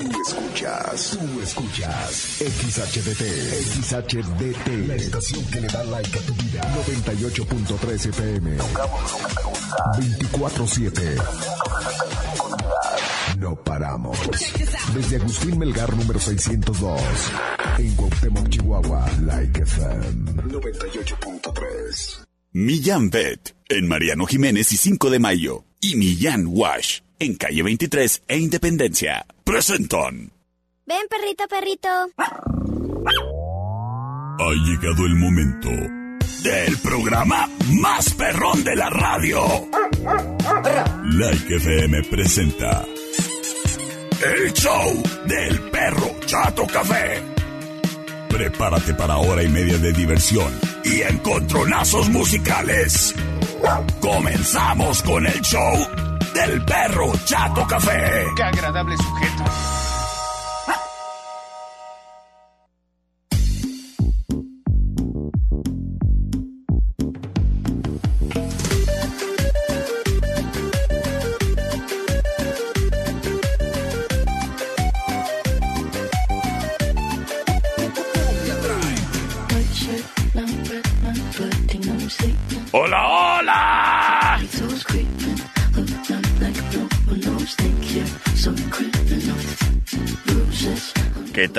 Tú escuchas, tú escuchas XHDT, XHDT, la estación que le da like a tu vida. 98.3 FM. Tocamos lo que te gusta. 24-7. No paramos. Desde Agustín Melgar número 602. En Cuauhtémoc, Chihuahua, Like FM 98.3. Millán Vet en Mariano Jiménez y 5 de Mayo. Y Millán Wash en calle 23 e Independencia. Presentan. Ven, perrito, perrito. Ha llegado el momento del programa más perrón de la radio. Like FM presenta el show del perro Chato Café. Prepárate para hora y media de diversión y encontronazos musicales. Comenzamos con el show del perro Chato Café. Qué agradable sujeto.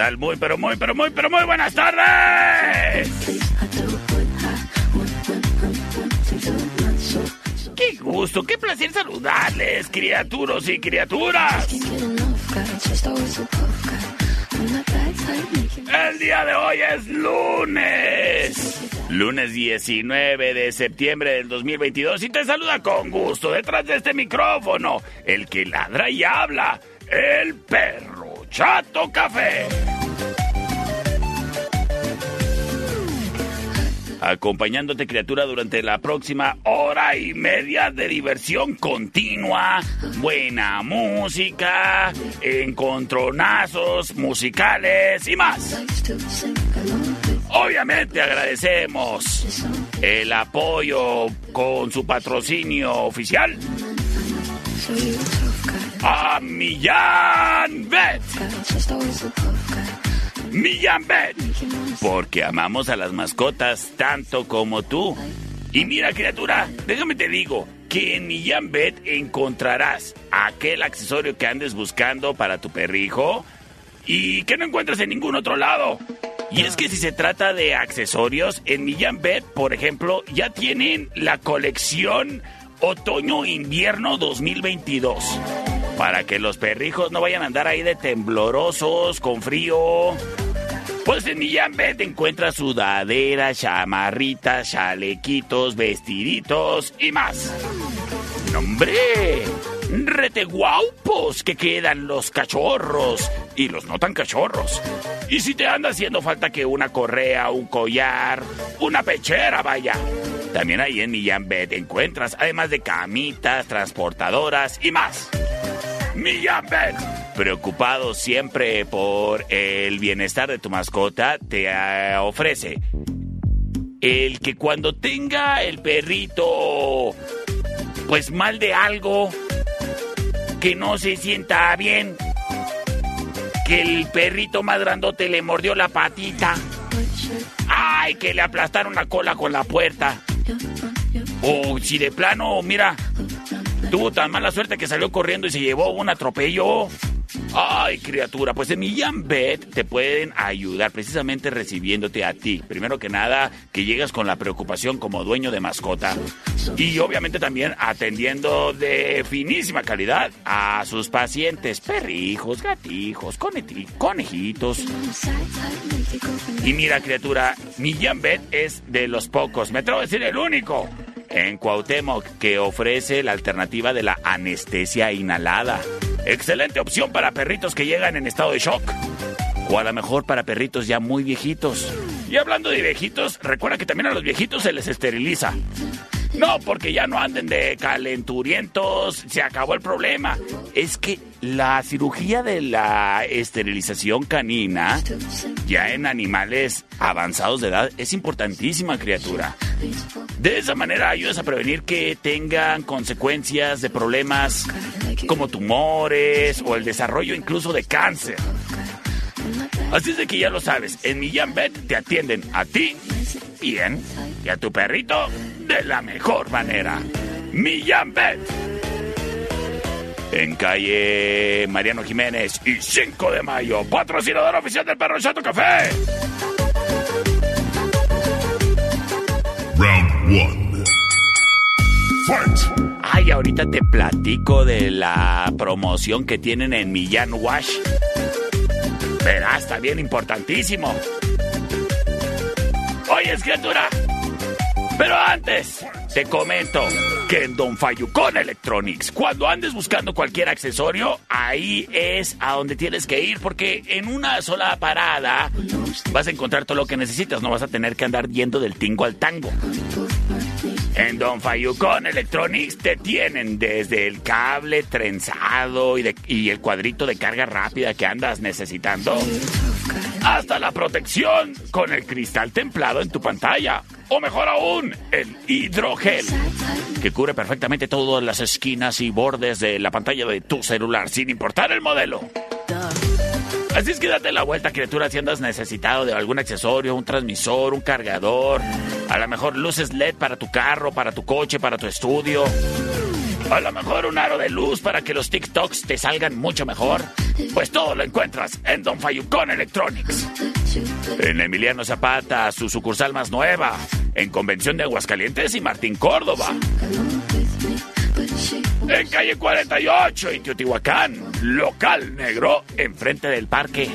Muy, pero muy, pero muy, pero muy buenas tardes. Qué gusto, qué placer saludarles, criaturas y criaturas. El día de hoy es lunes. Lunes 19 de septiembre del 2022 y te saluda con gusto detrás de este micrófono, el que ladra y habla, el perro Chato Café. Acompañándote criatura durante la próxima hora y media de diversión continua, buena música, encontronazos musicales y más. Obviamente agradecemos el apoyo con su patrocinio oficial a Millán Bet. Millán Bet. Porque amamos a las mascotas tanto como tú. Y mira, criatura, déjame te digo que en Millán Bet encontrarás aquel accesorio que andes buscando para tu perrijo y que no encuentras en ningún otro lado. Y es que si se trata de accesorios, en Millán Bet, por ejemplo, ya tienen la colección Otoño-Invierno 2022. Para que los perrijos no vayan a andar ahí de temblorosos, con frío. Pues en Millán Bet encuentras sudaderas, chamarritas, chalequitos, vestiditos y más. ¡Nombre! rete guaupos que quedan los cachorros y los no tan cachorros. Y si te anda haciendo falta que una correa, un collar, una pechera, vaya. También ahí en Millán Bet encuentras, además de camitas, transportadoras y más. Millán preocupado siempre por el bienestar de tu mascota, te eh, ofrece el que cuando tenga el perrito pues mal de algo, que no se sienta bien, que el perrito más grandote le mordió la patita, ay, que le aplastaron la cola con la puerta, o si de plano, mira, tuvo tan mala suerte que salió corriendo y se llevó un atropello. Ay, criatura, pues en Millán Bet te pueden ayudar precisamente recibiéndote a ti. Primero que nada, que llegas con la preocupación como dueño de mascota. Y obviamente también atendiendo de finísima calidad a sus pacientes, perrijos, gatijos, conejitos. Y mira, criatura, Millán Bet es de los pocos, me atrevo a decir el único, en Cuauhtémoc que ofrece la alternativa de la anestesia inhalada. Excelente opción para perritos que llegan en estado de shock. O a lo mejor para perritos ya muy viejitos. Y hablando de viejitos, recuerda que también a los viejitos se les esteriliza. No, porque ya no anden de calenturientos, se acabó el problema. Es que la cirugía de la esterilización canina, ya en animales avanzados de edad, es importantísima, criatura. De esa manera ayudas a prevenir que tengan consecuencias de problemas como tumores o el desarrollo incluso de cáncer. Así es de que ya lo sabes, en Millán Bet te atienden a ti bien y a tu perrito de la mejor manera. Millán Bet. En calle Mariano Jiménez y 5 de mayo, patrocinador oficial del Perro Chato Café. 1. Fight. Ay, ahorita te platico de la promoción que tienen en Millán Wash. Verás, está bien importantísimo. Oye, criatura. Pero antes, te comento que en Don Fayucón Electronics, cuando andes buscando cualquier accesorio, ahí es a donde tienes que ir, porque en una sola parada vas a encontrar todo lo que necesitas, no vas a tener que andar yendo del tingo al tango. En Don Fayucón Electronics te tienen desde el cable trenzado y, y el cuadrito de carga rápida que andas necesitando, hasta la protección con el cristal templado en tu pantalla. O mejor aún, el hidrogel, que cubre perfectamente todas las esquinas y bordes de la pantalla de tu celular, sin importar el modelo. Así es que date la vuelta, criatura, si andas necesitado de algún accesorio, un transmisor, un cargador, a lo mejor luces LED para tu carro, para tu coche, para tu estudio. A lo mejor un aro de luz para que los TikToks te salgan mucho mejor. Pues todo lo encuentras en Don Fayucón Electronics. En Emiliano Zapata, su sucursal más nueva. En Convención de Aguascalientes y Martín Córdoba. En calle 48 en Teotihuacán, local negro, enfrente del parque.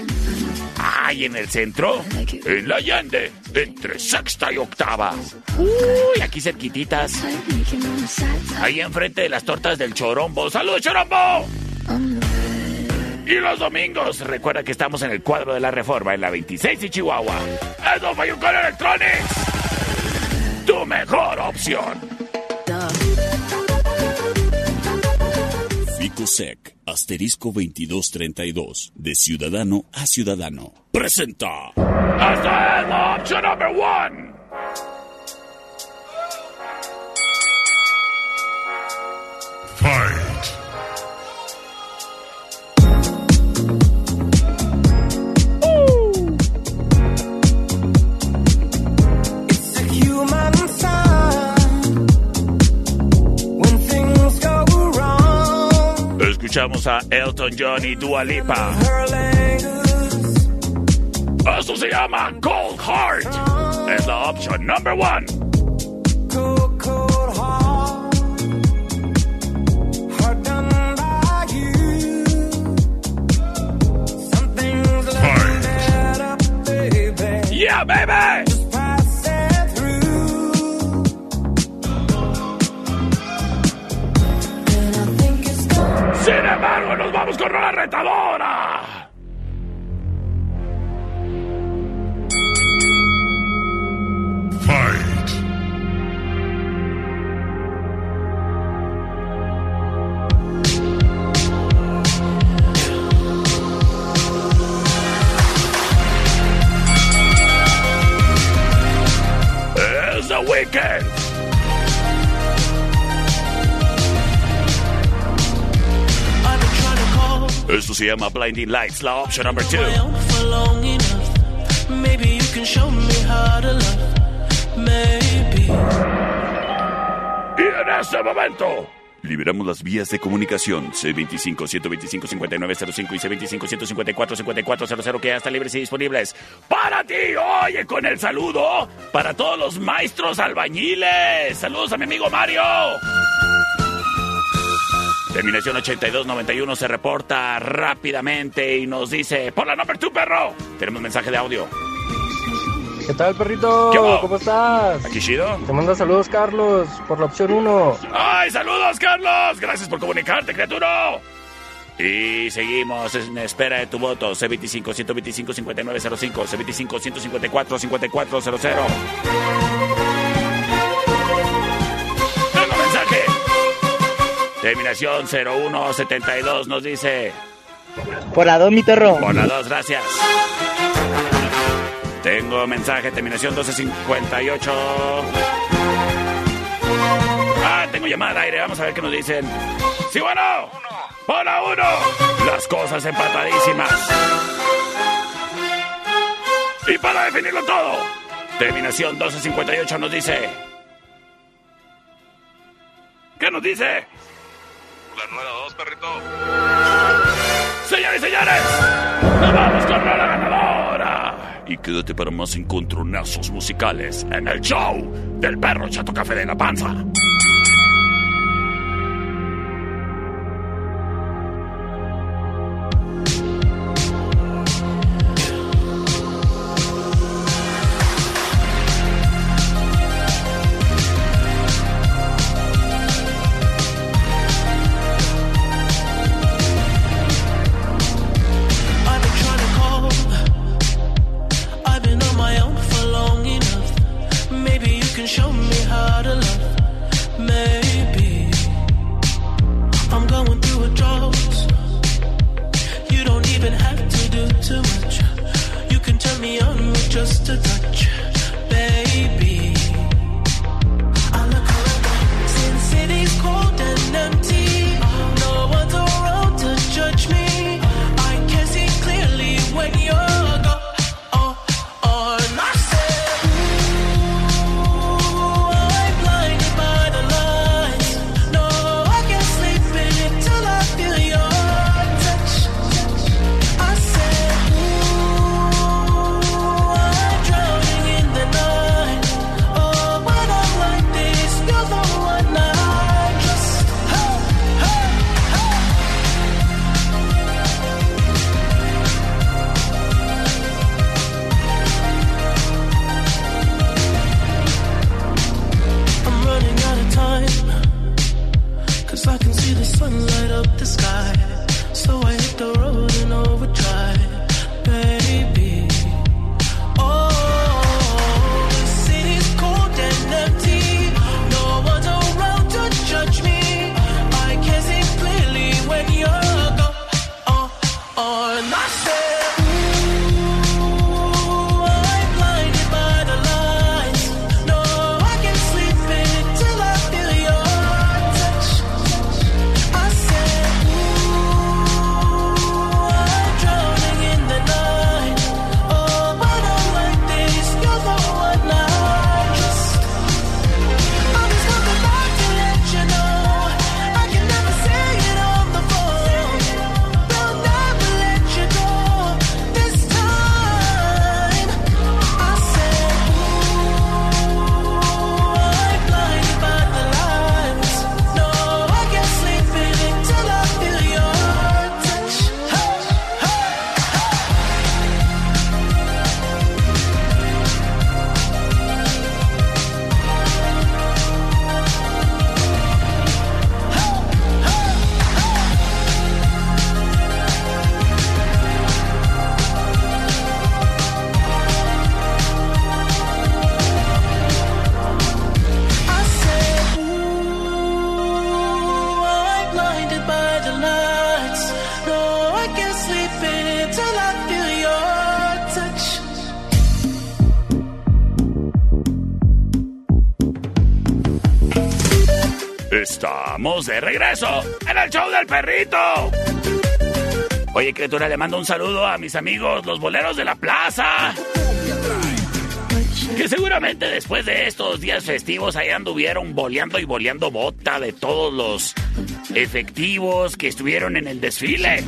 Ay, en el centro, en la Allende, entre sexta y octava. Uy, aquí cerquititas. Ahí enfrente de las tortas del Chorombo. ¡Saludos, Chorombo! Y los domingos, recuerda que estamos en el cuadro de la Reforma, en la 26 y Chihuahua. ¡Es Don Fayucón Electronics! ¡Tu mejor opción! Ecosec, asterisco 2232, de ciudadano a ciudadano, presenta. Esta es la opción número 1. Escuchamos a Elton John y Dua Lipa. Esto se llama Cold Heart. Es la opción number one. heart. Yeah, baby! Vamos con retadora. Llama Blinding Lights, la opción number two. my own for long enough. Maybe you can show me how to love. Maybe. Y en este momento, liberamos las vías de comunicación C25-125-5905 y C25-154-5400 que ya están libres y disponibles para ti. Oye, con el saludo para todos los maestros albañiles. Saludos a mi amigo Mario. Terminación 8291 se reporta rápidamente y nos dice, por la number 2, perro. Tenemos mensaje de audio. ¿Qué tal, perrito? ¿Qué? ¿Cómo estás? ¿Aquí chido? Te manda saludos, Carlos, por la opción 1. ¡Ay, saludos, Carlos! Gracias por comunicarte, criatura. Y seguimos en espera de tu voto. C25-125-5905. C25-154-5400. Terminación 0172 nos dice... Por la dos, mi perro. Por la 2, gracias. Tengo mensaje, terminación 1258. Ah, tengo llamada aire, vamos a ver qué nos dicen. Sí, bueno. Hola uno. Las cosas empatadísimas. Y para definirlo todo, terminación 1258 nos dice... ¿Qué nos dice? La número dos, perrito. Señores y señores, nos vamos con la ganadora. Y quédate para más encontronazos musicales en el show del perro Chato Café de la Panza. De regreso en el show del perrito. Oye, criatura, le mando un saludo a mis amigos, los boleros de la plaza. Que seguramente después de estos días festivos ahí anduvieron boleando y boleando bota de todos los efectivos que estuvieron en el desfile.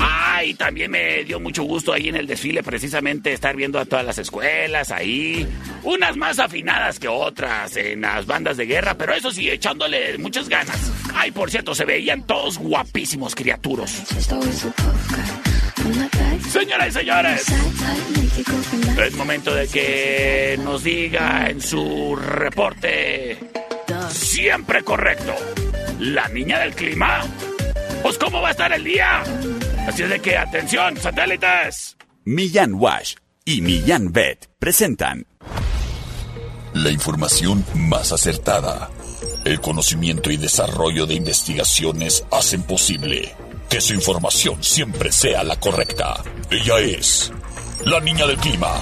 Ay, también me dio mucho gusto ahí en el desfile precisamente estar viendo a todas las escuelas ahí. Unas más afinadas que otras en las bandas de guerra, pero eso sí, echándole muchas ganas. Ay, por cierto, se veían todos guapísimos criaturos. Señoras y señores, es momento de que nos diga en su reporte siempre correcto. La niña del clima. Pues cómo va a estar el día. Así es de que atención, satélites. Millán Wash y Millán Vet presentan La información más acertada. El conocimiento y desarrollo de investigaciones hacen posible que su información siempre sea la correcta. Ella es la niña del clima.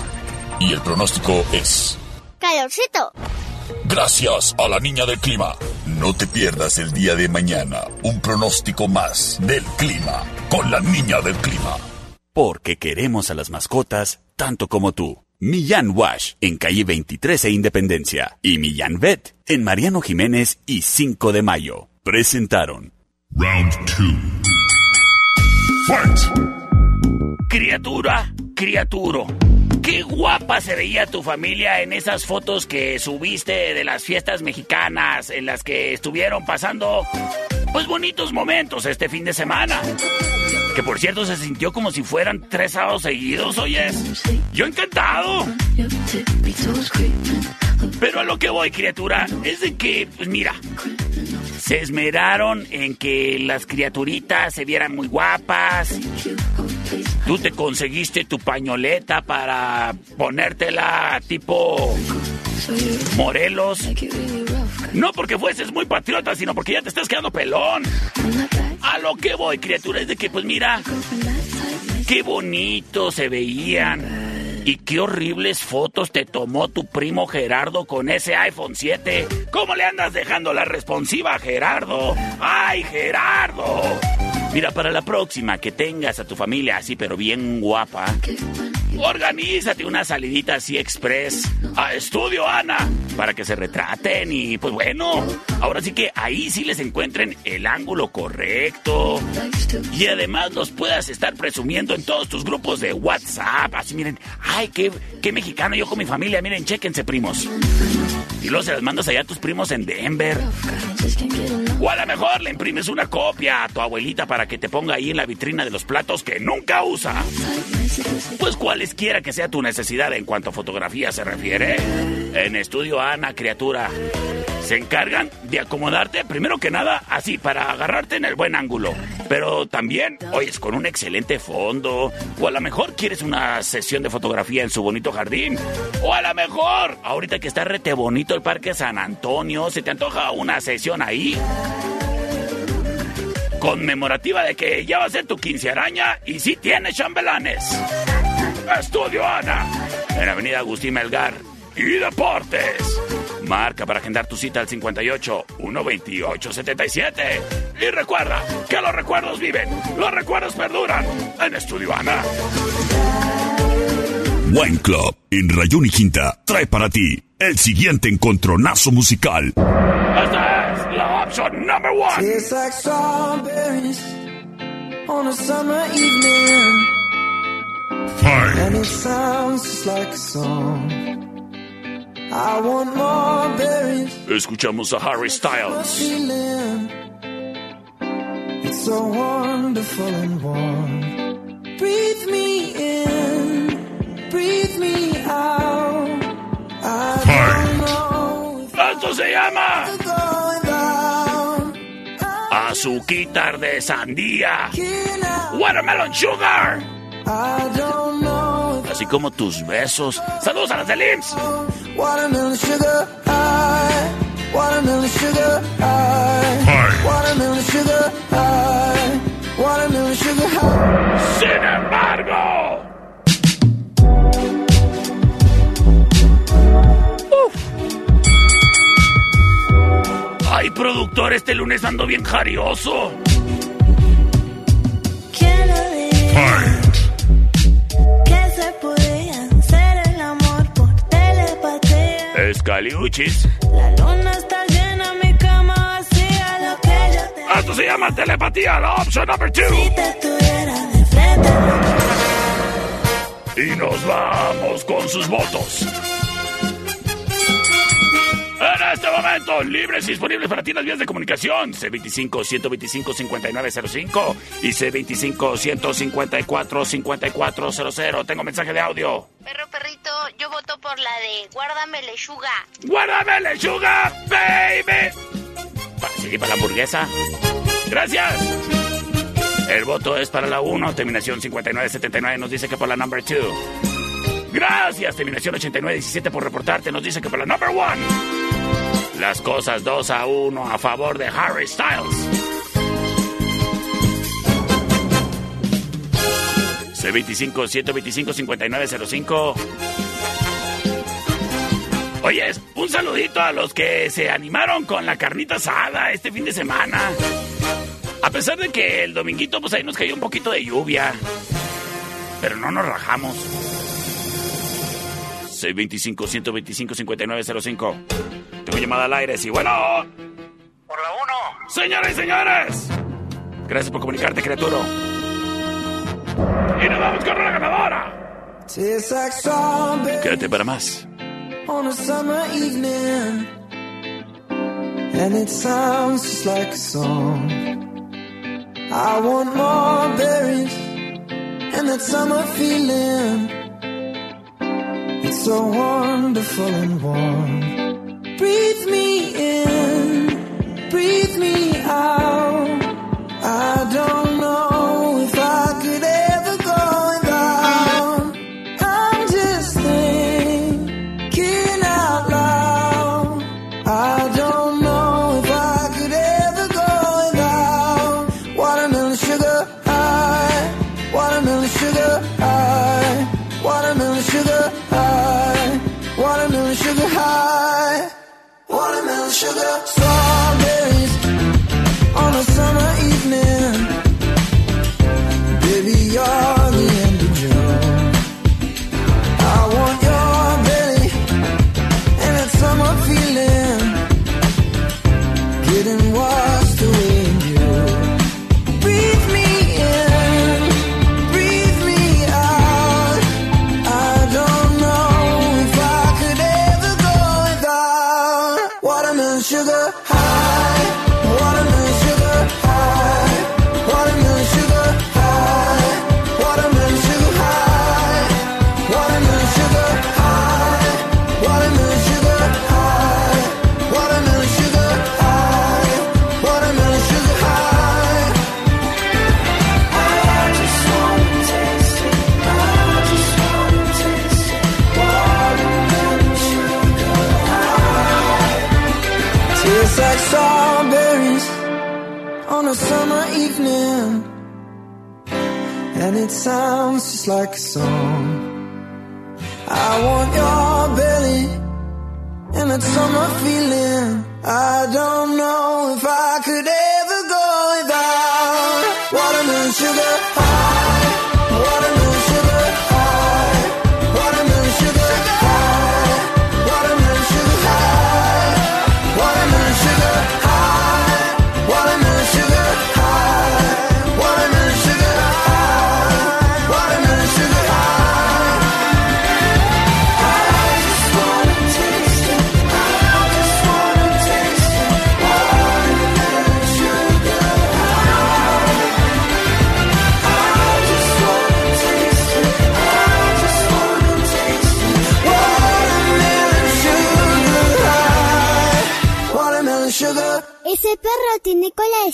Y el pronóstico es... Calorcito. Gracias a la niña del clima. No te pierdas el día de mañana un pronóstico más del clima con la niña del clima. Porque queremos a las mascotas tanto como tú. Millán Wash en calle 23 e Independencia y Millán Vet en Mariano Jiménez y 5 de Mayo. Presentaron Round 2. Fight. Criatura, criaturo. Qué guapa se veía tu familia en esas fotos que subiste de las fiestas mexicanas en las que estuvieron pasando pues bonitos momentos este fin de semana. Que por cierto se sintió como si fueran tres sábados seguidos, oyes. Yo encantado. Pero a lo que voy, criatura, es de que, pues mira, se esmeraron en que las criaturitas se vieran muy guapas. Tú te conseguiste tu pañoleta para ponértela tipo Morelos. No porque fueses muy patriota, sino porque ya te estás quedando pelón. A lo que voy, criatura, es de que, pues mira, qué bonito se veían. Y qué horribles fotos te tomó tu primo Gerardo con ese iPhone 7. ¿Cómo le andas dejando la responsiva a Gerardo? ¡Ay, Gerardo! Mira, para la próxima que tengas a tu familia así, pero bien guapa, organízate una salidita así express a Estudio Ana para que se retraten y pues bueno, ahora sí que ahí sí les encuentren el ángulo correcto y además los puedas estar presumiendo en todos tus grupos de WhatsApp. Así miren, ay, qué, qué mexicano yo con mi familia, miren, chéquense primos. Y luego se las mandas allá a tus primos en Denver. O a lo mejor le imprimes una copia a tu abuelita para que te ponga ahí en la vitrina de los platos que nunca usa. Pues cualesquiera que sea tu necesidad en cuanto a fotografía se refiere. En Estudio Ana, criatura, se encargan de acomodarte, primero que nada, así, para agarrarte en el buen ángulo. Pero también, oyes, con un excelente fondo. O a lo mejor quieres una sesión de fotografía en su bonito jardín. O a lo mejor, ahorita que está rete bonito el Parque San Antonio, ¿se te antoja una sesión ahí? Conmemorativa de que ya va a ser tu quincearaña y sí tienes chambelanes. Estudio Ana, en Avenida Agustín Melgar y Deportes. Marca para agendar tu cita al 58 128 77. Y recuerda que los recuerdos viven, los recuerdos perduran en Estudio Ana. Wine Club en Rayón y Quinta trae para ti el siguiente encontronazo musical. Esta es la opción number one. Tastes Escuchamos a Harry Styles. It's so wonderful and warm. Breathe me in, breathe me out. I don't know if Esto se llama. Azuquitar de Sandía. Watermelon Sugar. I don't know if Así como tus besos. Saludos a las de LIMS. Watermelon sugar high, watermelon sugar high, watermelon sugar high, watermelon sugar high. Sin embargo. Uf. Ay, productor, este lunes ando bien jarioso. ¿Quién Escaliuchis. La luna está llena, mi cama vacía. Lo que yo te Esto se llama telepatía, la opción number two. si te tuviera de frente. Y nos vamos con sus votos. En este momento, libres y disponibles para ti las vías de comunicación. C25-125-5905 y C25-154-5400. Tengo mensaje de audio. Perro perrito, yo voto por la de guárdame lechuga. ¡Guárdame lechuga, baby! Para, sí, para la hamburguesa. Gracias. El voto es para la 1, terminación 5979 nos dice que por la number 2. Gracias, terminación 8917 por reportarte, nos dice que por la number 1. Las cosas 2 a 1 a favor de Harry Styles. C25 125 5905 Oye, un saludito a los que se animaron con la carnita asada este fin de semana. A pesar de que el dominguito, pues ahí nos cayó un poquito de lluvia. Pero no nos rajamos. 625-125-5905. Tengo llamada al aire, sí, bueno. Por la 1. Señores y señores. Gracias por comunicarte, criatura. Y nos vamos con la ganadora. Quédate para más. on a summer evening. And it sounds just like a song. I want more berries and that summer feeling. It's so wonderful and warm. Breathe me in, breathe me out. Like a song.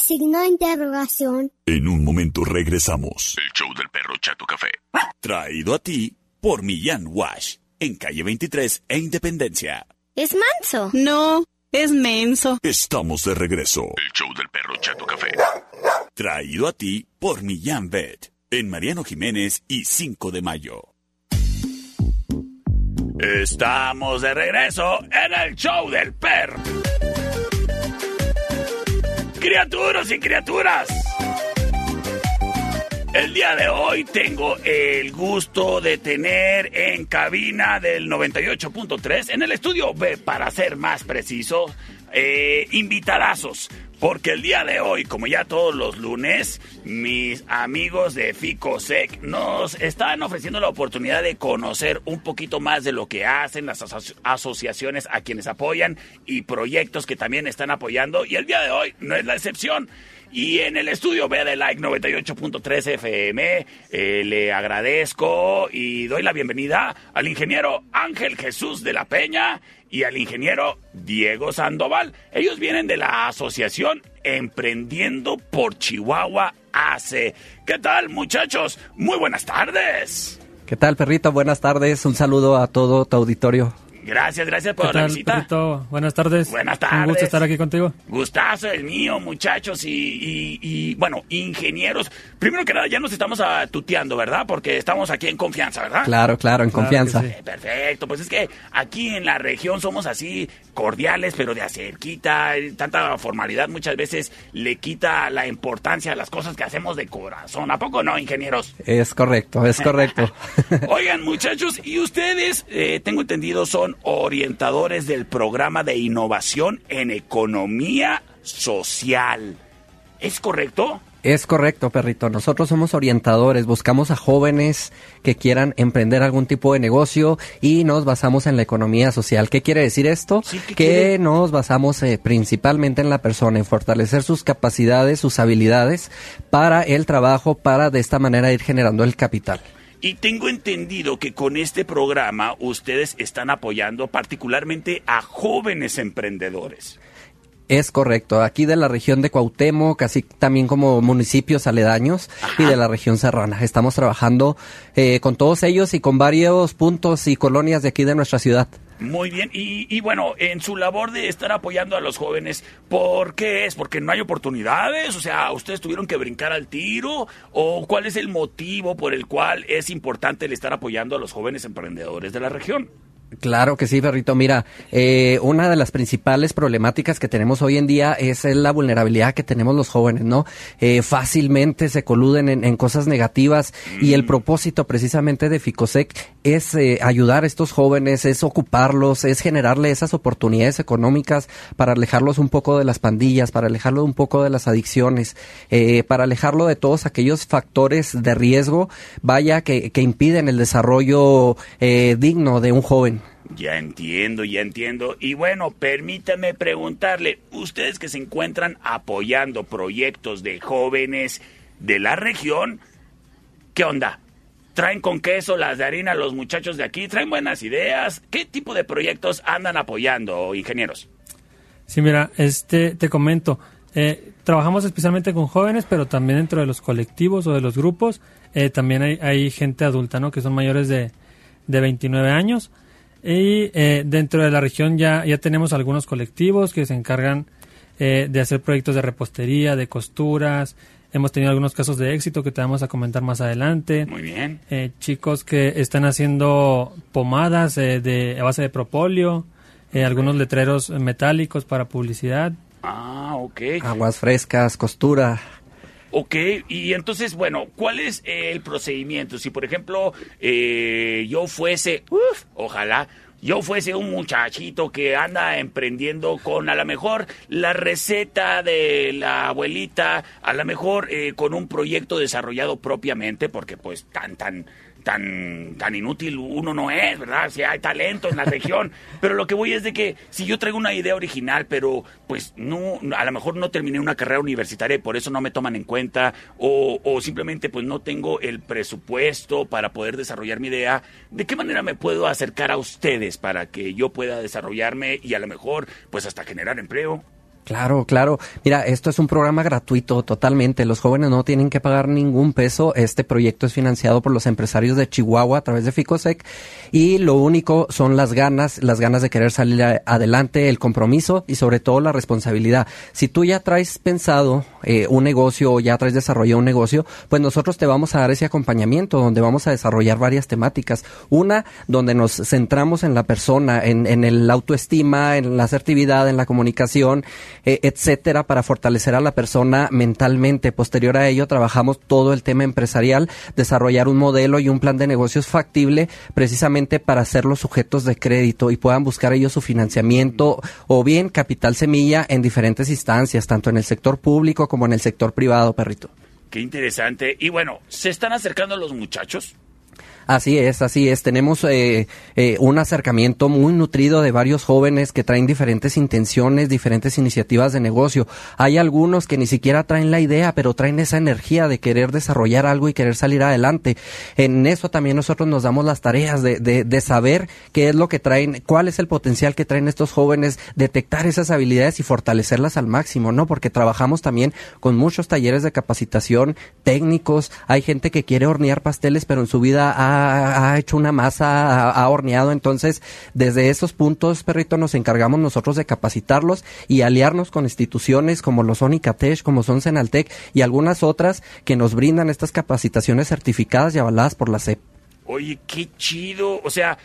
Signo de interrogación. En un momento regresamos. El show del perro Chato Café. Traído a ti por Millán Wash. En calle 23 e Independencia. ¿Es manso? No, es menso. Estamos de regreso. El show del perro Chato Café. Traído a ti por Millán Vet. En Mariano Jiménez y 5 de mayo. Estamos de regreso en el show del perro. Criaturas y criaturas. El día de hoy tengo el gusto de tener en cabina del 98.3, en el estudio B, para ser más preciso, eh, invitadazos. Porque el día de hoy, como ya todos los lunes, mis amigos de Ficosec nos están ofreciendo la oportunidad de conocer un poquito más de lo que hacen las aso- asociaciones a quienes apoyan y proyectos que también están apoyando. Y el día de hoy no es la excepción. Y en el estudio B de Like 98.3 FM eh, le agradezco y doy la bienvenida al ingeniero Ángel Jesús de la Peña y al ingeniero Diego Sandoval. Ellos vienen de la asociación Emprendiendo por Chihuahua AC. ¿Qué tal muchachos? Muy buenas tardes. ¿Qué tal, perrito? Buenas tardes. Un saludo a todo tu auditorio. Gracias, gracias por ¿Qué la tal, visita. perrito? Buenas tardes. Buenas Un tardes. gusto estar aquí contigo. Gustazo el mío, muchachos, y, y- y, bueno, ingenieros. Primero que nada, ya nos estamos tuteando, ¿verdad? Porque estamos aquí en confianza, ¿verdad? Claro, claro, en Claro confianza. sí. Eh, Perfecto, pues es que aquí en la región somos así cordiales, pero de acerquita, tanta formalidad muchas veces le quita la importancia a las cosas que hacemos de corazón. ¿A poco no, ingenieros? Es correcto, es correcto. Oigan, muchachos, y ustedes, eh, tengo entendido, son orientadores del programa de innovación en economía social. ¿Es correcto? Es correcto, perrito. Nosotros somos orientadores, buscamos a jóvenes que quieran emprender algún tipo de negocio y nos basamos en la economía social. ¿Qué quiere decir esto? Sí, ¿qué que quiere? nos basamos eh, principalmente en la persona, en fortalecer sus capacidades, sus habilidades para el trabajo, para de esta manera ir generando el capital. Y tengo entendido que con este programa ustedes están apoyando particularmente a jóvenes emprendedores. Es correcto. Aquí de la región de Cuauhtémoc, así también como municipios aledaños y de la región serrana. Estamos trabajando eh, con todos ellos y con varios puntos y colonias de aquí de nuestra ciudad. Muy bien, y, y bueno, en su labor de estar apoyando a los jóvenes, ¿por qué es? ¿Porque no hay oportunidades? O sea, ¿ustedes tuvieron que brincar al tiro? ¿O cuál es el motivo por el cual es importante el estar apoyando a los jóvenes emprendedores de la región? Claro que sí, Perrito. Mira, eh, una de las principales problemáticas que tenemos hoy en día es la vulnerabilidad que tenemos los jóvenes, ¿no? Eh, fácilmente se coluden en, en cosas negativas y el propósito precisamente de Ficosec es eh, ayudar a estos jóvenes, es ocuparlos, es generarle esas oportunidades económicas para alejarlos un poco de las pandillas, para alejarlo un poco de las adicciones, eh, para alejarlo de todos aquellos factores de riesgo, vaya, que, que impiden el desarrollo eh, digno de un joven. Ya entiendo, ya entiendo. Y bueno, permítame preguntarle, ustedes que se encuentran apoyando proyectos de jóvenes de la región, ¿qué onda? ¿Traen con queso las de harina los muchachos de aquí? ¿Traen buenas ideas? ¿Qué tipo de proyectos andan apoyando, ingenieros? Sí, mira, este, te comento. eh, trabajamos especialmente con jóvenes, pero también dentro de los colectivos o de los grupos, eh, también hay, hay gente adulta, ¿no? Que son mayores de, de 29 años. Y eh, dentro de la región ya, ya tenemos algunos colectivos que se encargan eh, de hacer proyectos de repostería, de costuras. Hemos tenido algunos casos de éxito que te vamos a comentar más adelante. Muy bien. Eh, chicos que están haciendo pomadas eh, de, a base de propóleo, eh, algunos letreros metálicos para publicidad. Ah, ok. Aguas frescas, costura. Ok, y entonces, bueno, ¿cuál es el procedimiento? Si, por ejemplo, eh, yo fuese, uf, ojalá, yo fuese un muchachito que anda emprendiendo con a lo mejor la receta de la abuelita, a lo mejor eh, con un proyecto desarrollado propiamente, porque pues tan, tan, tan, tan inútil uno no es, ¿verdad? Si hay talento en la región. Pero lo que voy es de que si yo traigo una idea original, pero pues no, a lo mejor no terminé una carrera universitaria y por eso no me toman en cuenta, o, o simplemente pues no tengo el presupuesto para poder desarrollar mi idea, ¿de qué manera me puedo acercar a ustedes para que yo pueda desarrollarme y a lo mejor pues hasta generar empleo? Claro, claro. Mira, esto es un programa gratuito totalmente. Los jóvenes no tienen que pagar ningún peso. Este proyecto es financiado por los empresarios de Chihuahua a través de Ficosec y lo único son las ganas, las ganas de querer salir adelante, el compromiso y sobre todo la responsabilidad. Si tú ya traes pensado eh, un negocio o ya traes desarrollado un negocio, pues nosotros te vamos a dar ese acompañamiento donde vamos a desarrollar varias temáticas. Una, donde nos centramos en la persona, en, en el autoestima, en la asertividad, en la comunicación, eh, etcétera, para fortalecer a la persona mentalmente. Posterior a ello, trabajamos todo el tema empresarial, desarrollar un modelo y un plan de negocios factible precisamente para hacerlos sujetos de crédito y puedan buscar ellos su financiamiento o bien capital semilla en diferentes instancias, tanto en el sector público como en el sector privado, perrito. Qué interesante. Y bueno, ¿se están acercando los muchachos? Así es, así es. Tenemos eh, eh, un acercamiento muy nutrido de varios jóvenes que traen diferentes intenciones, diferentes iniciativas de negocio. Hay algunos que ni siquiera traen la idea, pero traen esa energía de querer desarrollar algo y querer salir adelante. En eso también nosotros nos damos las tareas de, de, de saber qué es lo que traen, cuál es el potencial que traen estos jóvenes, detectar esas habilidades y fortalecerlas al máximo, ¿no? Porque trabajamos también con muchos talleres de capacitación técnicos. Hay gente que quiere hornear pasteles, pero en su vida ha, ha- hecho una masa, ha, horneado. Entonces, desde esos puntos, perrito, nos encargamos nosotros de capacitarlos y aliarnos con instituciones como lo son Icatech, como son Senaltec y algunas otras que nos brindan estas capacitaciones certificadas y avaladas por la CEP. Oye, qué chido. O sea,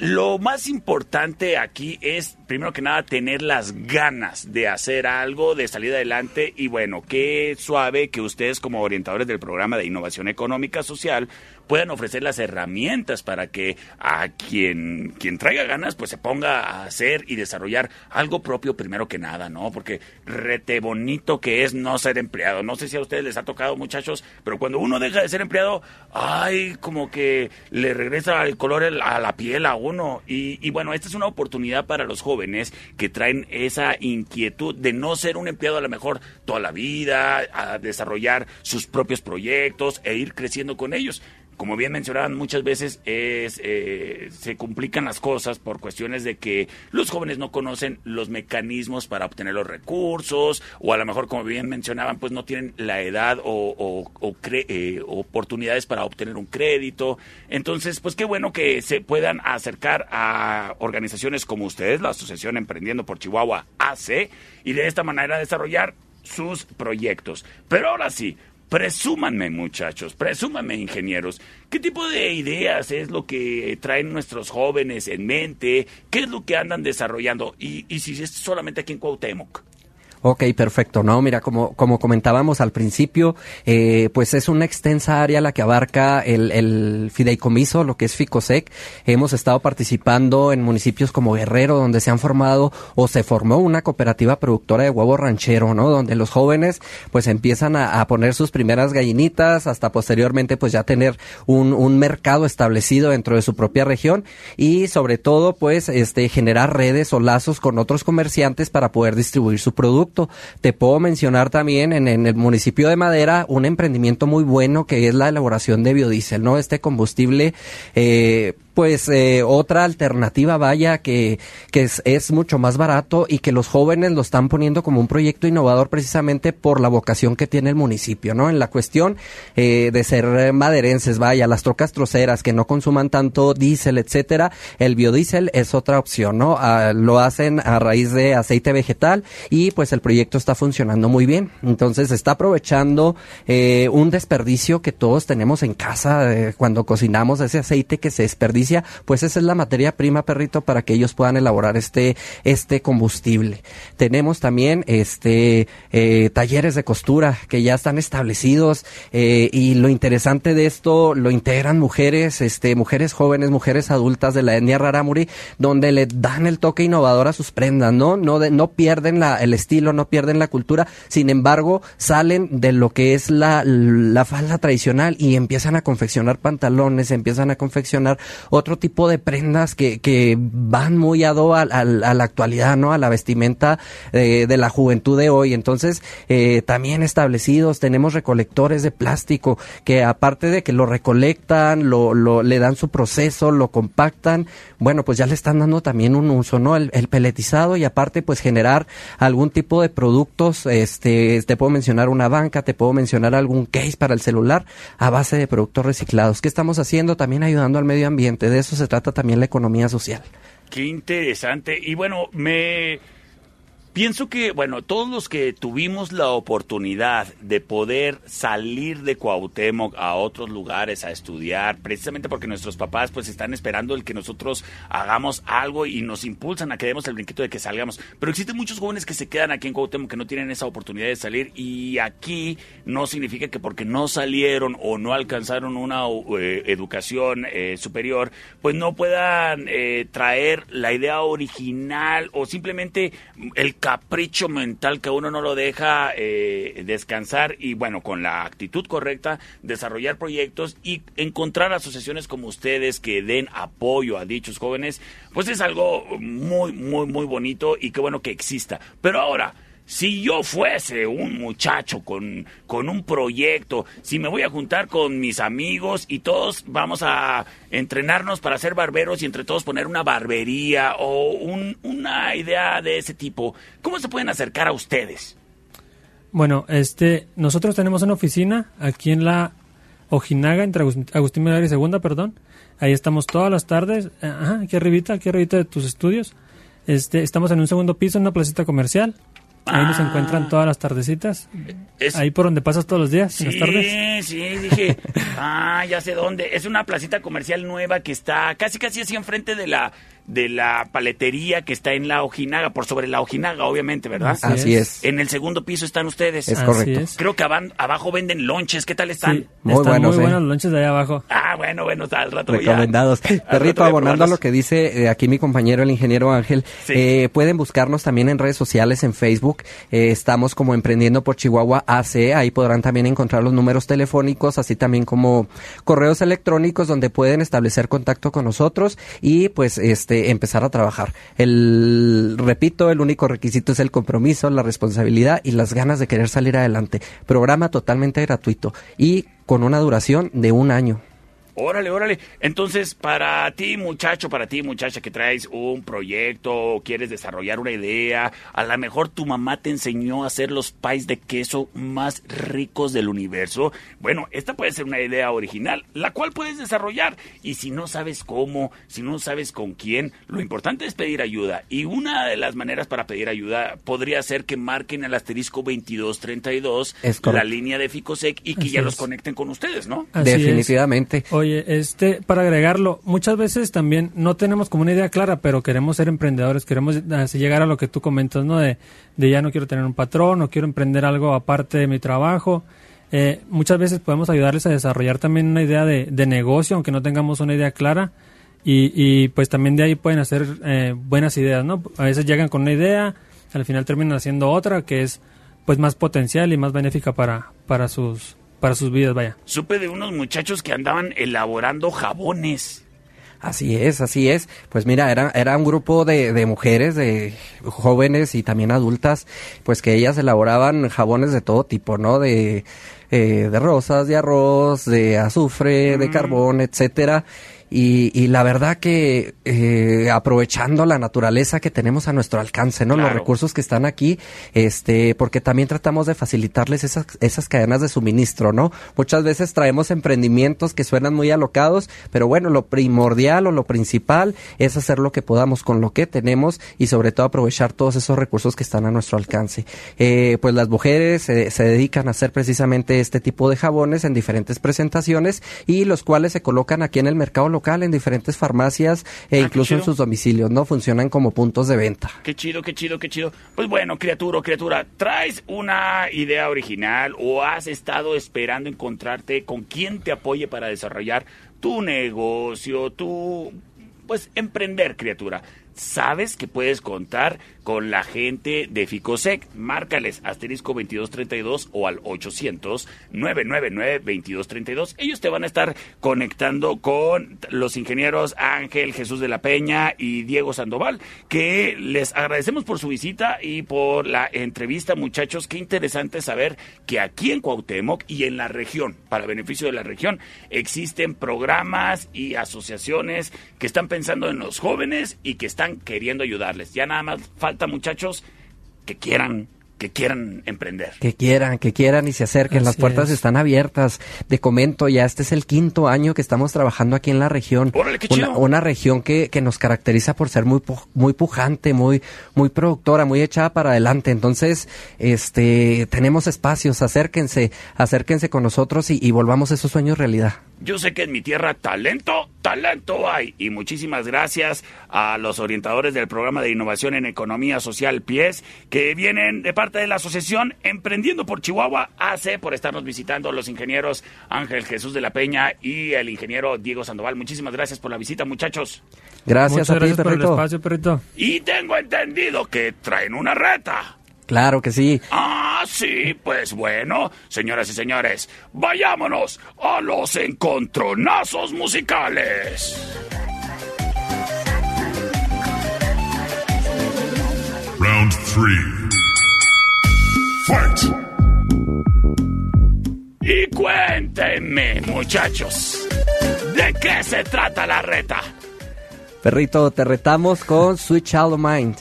lo más importante aquí es, primero que nada, tener las ganas de hacer algo, de salir adelante. Y bueno, qué suave que ustedes como orientadores del programa de innovación económica social puedan ofrecer las herramientas para que a quien, quien traiga ganas, pues se ponga a hacer y desarrollar algo propio primero que nada, ¿no? Porque rete bonito que es no ser empleado. No sé si a ustedes les ha tocado, muchachos, pero cuando uno deja de ser empleado, ay, como que le regresa el color a la piel a uno. Y, y bueno, esta es una oportunidad para los jóvenes que traen esa inquietud de no ser un empleado a lo mejor toda la vida, a desarrollar sus propios proyectos e ir creciendo con ellos como bien mencionaban, muchas veces es, eh, se complican las cosas por cuestiones de que los jóvenes no conocen los mecanismos para obtener los recursos, o a lo mejor, como bien mencionaban, pues no tienen la edad o, cre- eh, oportunidades para obtener un crédito. Entonces, pues qué bueno que se puedan acercar a organizaciones como ustedes, la Asociación Emprendiendo por Chihuahua AC, y de esta manera desarrollar sus proyectos. Pero ahora sí, presúmanme muchachos, presúmanme ingenieros, ¿qué tipo de ideas es lo que traen nuestros jóvenes en mente? ¿Qué es lo que andan desarrollando? Y, y si es solamente aquí en Cuauhtémoc. Ok, perfecto. No, mira, como, como comentábamos al principio, eh, pues es una extensa área la que abarca el, el fideicomiso, lo que es FICOSEC. Hemos estado participando en municipios como Guerrero, donde se han formado o se formó una cooperativa productora de huevo ranchero, ¿no? Donde los jóvenes pues empiezan a, a poner sus primeras gallinitas hasta posteriormente pues ya tener un, un mercado establecido dentro de su propia región y sobre todo pues este generar redes o lazos con otros comerciantes para poder distribuir su producto. Te puedo mencionar también en, en el municipio de Madera un emprendimiento muy bueno que es la elaboración de biodiesel, ¿no? Este combustible eh, pues eh, otra alternativa vaya que, que es, es mucho más barato y que los jóvenes lo están poniendo como un proyecto innovador precisamente por la vocación que tiene el municipio, ¿no? En la cuestión eh, de ser maderenses, vaya, las trocas troceras que no consuman tanto diésel, etcétera, el biodiesel es otra opción, ¿no? Ah, lo hacen a raíz de aceite vegetal y pues el proyecto está funcionando muy bien. Entonces está aprovechando eh, un desperdicio que todos tenemos en casa eh, cuando cocinamos ese aceite que se desperdicia, pues esa es la materia prima, perrito, para que ellos puedan elaborar este, este combustible. Tenemos también este eh, talleres de costura que ya están establecidos eh, y lo interesante de esto lo integran mujeres, este, mujeres jóvenes, mujeres adultas de la etnia rarámuri, donde le dan el toque innovador a sus prendas, ¿no? No, de- no pierden la, el estilo, no pierden la cultura, sin embargo, salen de lo que es la, la falda tradicional y empiezan a confeccionar pantalones, empiezan a confeccionar otro tipo de prendas que, que van muy a, do a, a- a la actualidad, ¿no? A la vestimenta de la juventud de hoy. Entonces, eh, también establecidos, tenemos recolectores de plástico que aparte de que lo recolectan, lo, lo, le dan su proceso, lo compactan, bueno, pues ya le están dando también un uso, ¿no? El, el peletizado y aparte, pues generar algún tipo de productos, este, te puedo mencionar una banca, te puedo mencionar algún case para el celular a base de productos reciclados. ¿Qué estamos haciendo? También ayudando al medio ambiente. De eso se trata también la economía social. Qué interesante. Y bueno, me pienso que, bueno, todos los que tuvimos la oportunidad de poder salir de Cuauhtémoc a otros lugares a estudiar, precisamente porque nuestros papás pues están esperando el que nosotros hagamos algo y nos impulsan a que demos el brinquito de que salgamos. Pero existen muchos jóvenes que se quedan aquí en Cuauhtémoc que no tienen esa oportunidad de salir y aquí no significa que porque no salieron o no alcanzaron una eh, educación eh, superior, pues no puedan eh, traer la idea original o simplemente el capricho mental que uno no lo deja eh, descansar y bueno, con la actitud correcta, desarrollar proyectos y encontrar asociaciones como ustedes que den apoyo a dichos jóvenes, pues es algo muy, muy, muy bonito y qué bueno que exista. Pero ahora, si yo fuese un muchacho con, con un proyecto, si me voy a juntar con mis amigos y todos vamos a entrenarnos para ser barberos y entre todos poner una barbería o un- una idea de ese tipo, ¿cómo se pueden acercar a ustedes? Bueno, este, nosotros tenemos una oficina aquí en la Ojinaga, entre Agustín, Melgar y Segunda, perdón. Ahí estamos todas las tardes, ajá, aquí arribita, aquí arribita de tus estudios. Este, estamos en un segundo piso, en una placita comercial. Ahí nos Ah. encuentran todas las tardecitas. Es- Ahí por donde pasas todos los días, en las tardes. Sí, sí, dije, ah, ya sé dónde. Es una placita comercial nueva que está casi casi así enfrente de la de la paletería que está en la Ojinaga, por sobre la Ojinaga, obviamente, ¿verdad? Así es. En el segundo piso están ustedes. Es Así correcto. es. Creo que aban- abajo venden lonches, ¿qué tal están? Sí, están muy buenos los lonches de allá abajo. Ah, bueno, bueno, al rato Recomendados. Perrito, abonando a lo que dice eh, aquí mi compañero, el ingeniero Ángel, Sí. eh, pueden buscarnos también en redes sociales, en Facebook. Eh, estamos como Emprendiendo por Chihuahua AC. Ahí podrán también encontrar los números telefónicos, así también como correos electrónicos donde pueden establecer contacto con nosotros y pues este empezar a trabajar. El, repito, el único requisito es el compromiso, la responsabilidad y las ganas de querer salir adelante. Programa totalmente gratuito y con una duración de un año. Órale, órale. Entonces, para ti, muchacho, para ti, muchacha, que traes un proyecto o quieres desarrollar una idea, a lo mejor tu mamá te enseñó a hacer los pies de queso más ricos del universo. Bueno, esta puede ser una idea original, la cual puedes desarrollar. Y si no sabes cómo, si no sabes con quién, lo importante es pedir ayuda. Y una de las maneras para pedir ayuda podría ser que marquen el asterisco 2232, Es la línea de Ficosec, y que Así ya los conecten con ustedes, ¿no? Así es. Definitivamente. Oye, este, para agregarlo, muchas veces también no tenemos como una idea clara, pero queremos ser emprendedores, queremos así llegar a lo que tú comentas, ¿no? De, de ya no quiero tener un patrón, no quiero emprender algo aparte de mi trabajo. Eh, muchas veces podemos ayudarles a desarrollar también una idea de, de negocio, aunque no tengamos una idea clara. Y, y pues también de ahí pueden hacer eh, buenas ideas, ¿no? A veces llegan con una idea, al final terminan haciendo otra que es pues más potencial y más benéfica para, para sus para sus vidas, vaya. Supe de unos muchachos que andaban elaborando jabones. Así es, así es. Pues mira, era, era un grupo de, de mujeres, de jóvenes y también adultas, pues que ellas elaboraban jabones de todo tipo, ¿no? De, eh, de rosas, de arroz, de azufre, de carbón, etcétera. Y, y la verdad que eh, aprovechando la naturaleza que tenemos a nuestro alcance, ¿no? Los recursos que están aquí, este, porque también tratamos de facilitarles esas, esas cadenas de suministro, ¿no? Muchas veces traemos emprendimientos que suenan muy alocados, pero bueno, lo primordial o lo principal es hacer lo que podamos con lo que tenemos y sobre todo aprovechar todos esos recursos que están a nuestro alcance. Eh, pues las mujeres eh, se dedican a hacer precisamente este tipo de jabones en diferentes presentaciones y los cuales se colocan aquí en el mercado local, en diferentes farmacias e Ah, incluso en sus domicilios, ¿no? Funcionan como puntos de venta. Qué chido, qué chido, qué chido. Pues bueno, criatura criatura, ¿traes una idea original o has estado esperando encontrarte con quien te apoye para desarrollar tu negocio, tu... pues emprender, criatura? Sabes que puedes contar con la gente de Ficosec. Márcales asterisco 2232 o al 800 999 2232. Ellos te van a estar conectando con los ingenieros Ángel Jesús de la Peña y Diego Sandoval, que les agradecemos por su visita y por la entrevista, muchachos. Qué interesante saber que aquí en Cuauhtémoc y en la región, para beneficio de la región, existen programas y asociaciones que están pensando en los jóvenes y que están queriendo ayudarles. Ya nada más falta, muchachos, que quieran que quieran emprender. Que quieran, que quieran y se acerquen. Las puertas es. están abiertas. Te comento, ya este es el quinto año que estamos trabajando aquí en la región. Órale, qué una, chido. una región que, que nos caracteriza por ser muy, pu- muy pujante, muy, muy productora, muy echada para adelante. Entonces, este, tenemos espacios. Acérquense, acérquense con nosotros y, y volvamos esos sueños realidad. Yo sé que en mi tierra talento, talento hay. Y muchísimas gracias a los orientadores del programa de innovación en economía social PIES, que vienen de parte de la asociación Emprendiendo por Chihuahua AC, por estarnos visitando los ingenieros Ángel Jesús de la Peña y el ingeniero Diego Sandoval. Muchísimas gracias por la visita, muchachos. Gracias Muchas a ti, gracias por el espacio, perrito. Y tengo entendido que traen una reta. Claro que sí. Ah, sí, pues bueno, señoras y señores, vayámonos a los encontronazos musicales. Round three. Fight! Y cuéntenme, muchachos, ¿de qué se trata la reta? Perrito, te retamos con Sweet Child of Mind.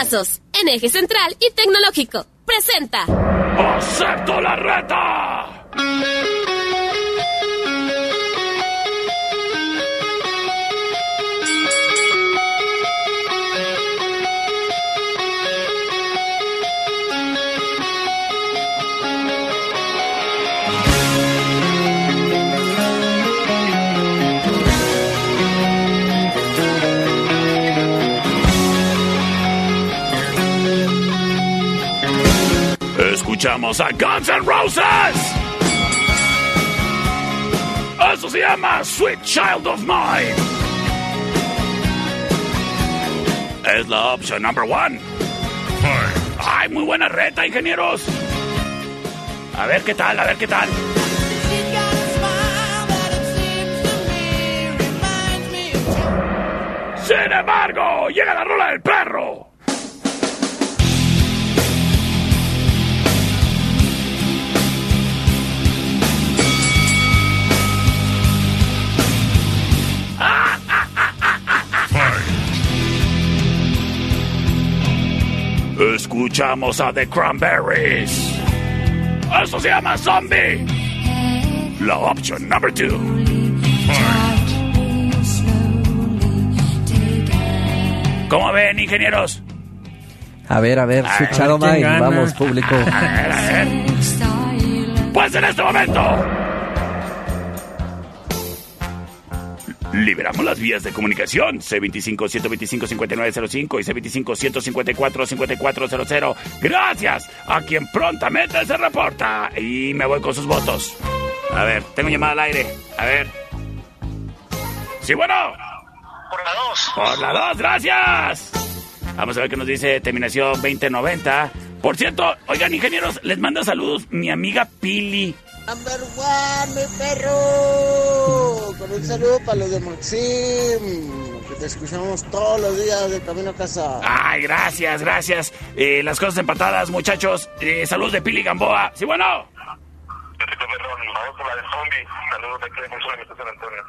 En eje central y tecnológico. Presenta. ¡Acepto la reta! Escuchamos a Guns N' Roses. Eso se llama Sweet Child of Mine. Es la opción number one. Ay, muy buena reta, ingenieros. A ver qué tal, a ver qué tal. Sin embargo, llega la rola del perro. Escuchamos a The Cranberries. Eso se llama Zombie. La opción number two. ¿Cómo ven, ingenieros? A ver, a ver, A su ver, Child of ¿quién Mine, gana? vamos, público. A ver, a ver. Pues en este momento. Liberamos las vías de comunicación C25-125-5905 y C25-154-5400. Gracias a quien prontamente se reporta. Y me voy con sus votos. A ver, tengo llamada al aire. A ver. Sí, bueno. Por la 2. Por la 2, gracias. Vamos a ver qué nos dice terminación 2090. Por cierto, oigan, ingenieros, les manda saludos mi amiga Pili. Number one, mi perro. Con un saludo para los de Maxim. Que te escuchamos todos los días de camino a casa. Ay, gracias, gracias. Eh, las cosas empatadas, muchachos. Eh, saludos de Pili Gamboa. Sí, bueno.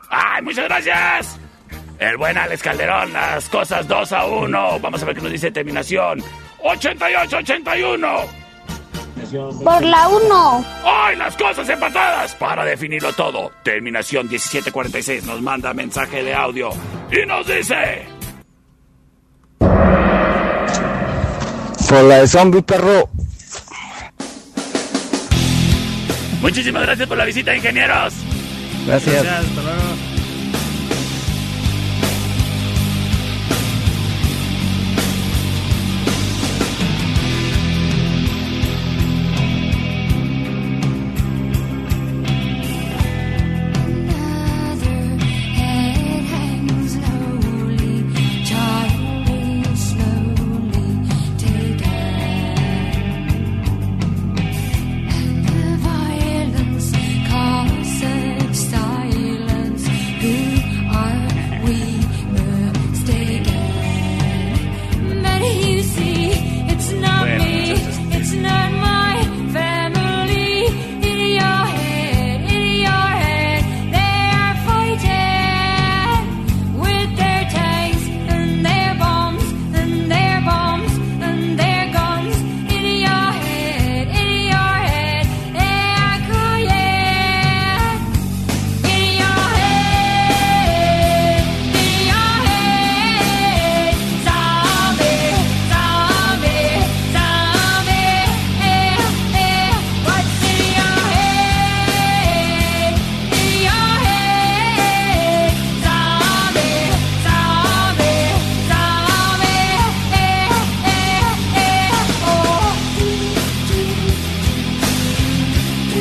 Ay, muchas gracias. El buen Alex Calderón, las cosas 2 a 1. Vamos a ver qué nos dice terminación. 88-81. Por la 1. ¡Ay, las cosas empatadas! Para definirlo todo, terminación 1746 nos manda mensaje de audio y nos dice... Por la de zombie, perro. Muchísimas gracias por la visita, ingenieros. Gracias. hasta luego.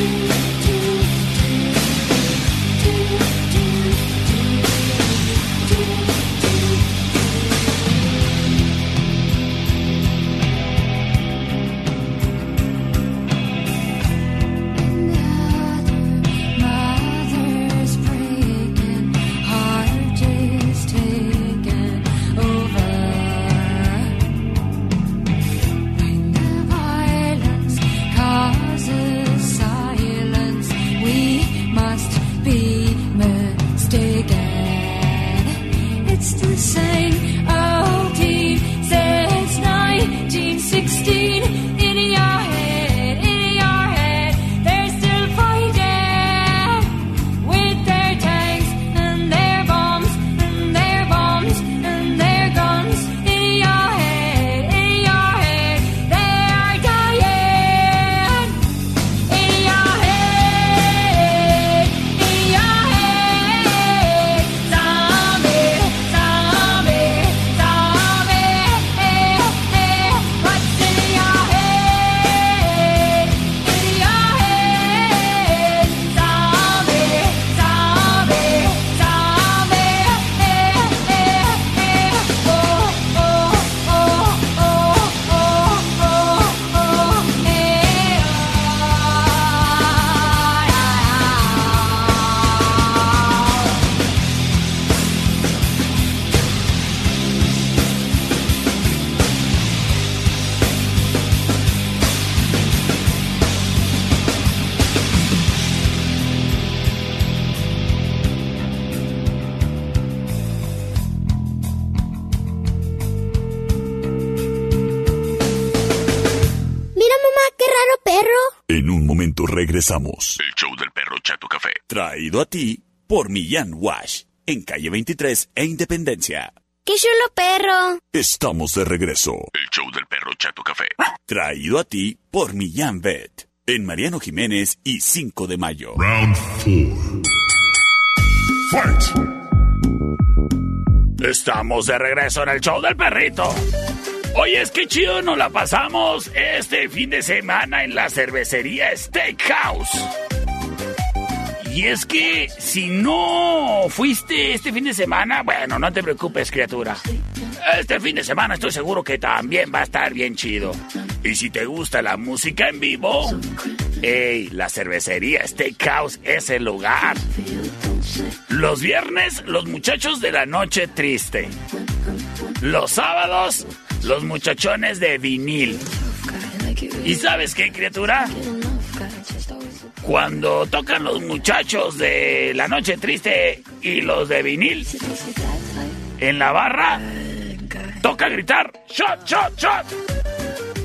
you. Regresamos. El show del perro Chato Café. Traído a ti por Millán Wash, en calle 23 e Independencia. ¡Qué chulo perro! Estamos de regreso. El show del perro Chato Café. Traído a ti por Millán Vet, en Mariano Jiménez y 5 de mayo. Round 4. Fight! Estamos de regreso en el show del perrito. Oye, es que chido nos la pasamos este fin de semana en la cervecería Steakhouse. Y es que si no fuiste este fin de semana, bueno, no te preocupes, criatura. Este fin de semana estoy seguro que también va a estar bien chido. Y si te gusta la música en vivo, hey, la cervecería Steakhouse es el lugar. Los viernes, los muchachos de la noche triste. Los sábados, los muchachones de vinil. ¿Y sabes qué, criatura? Cuando tocan los muchachos de la noche triste y los de vinil, en la barra, toca gritar, shot, shot, shot.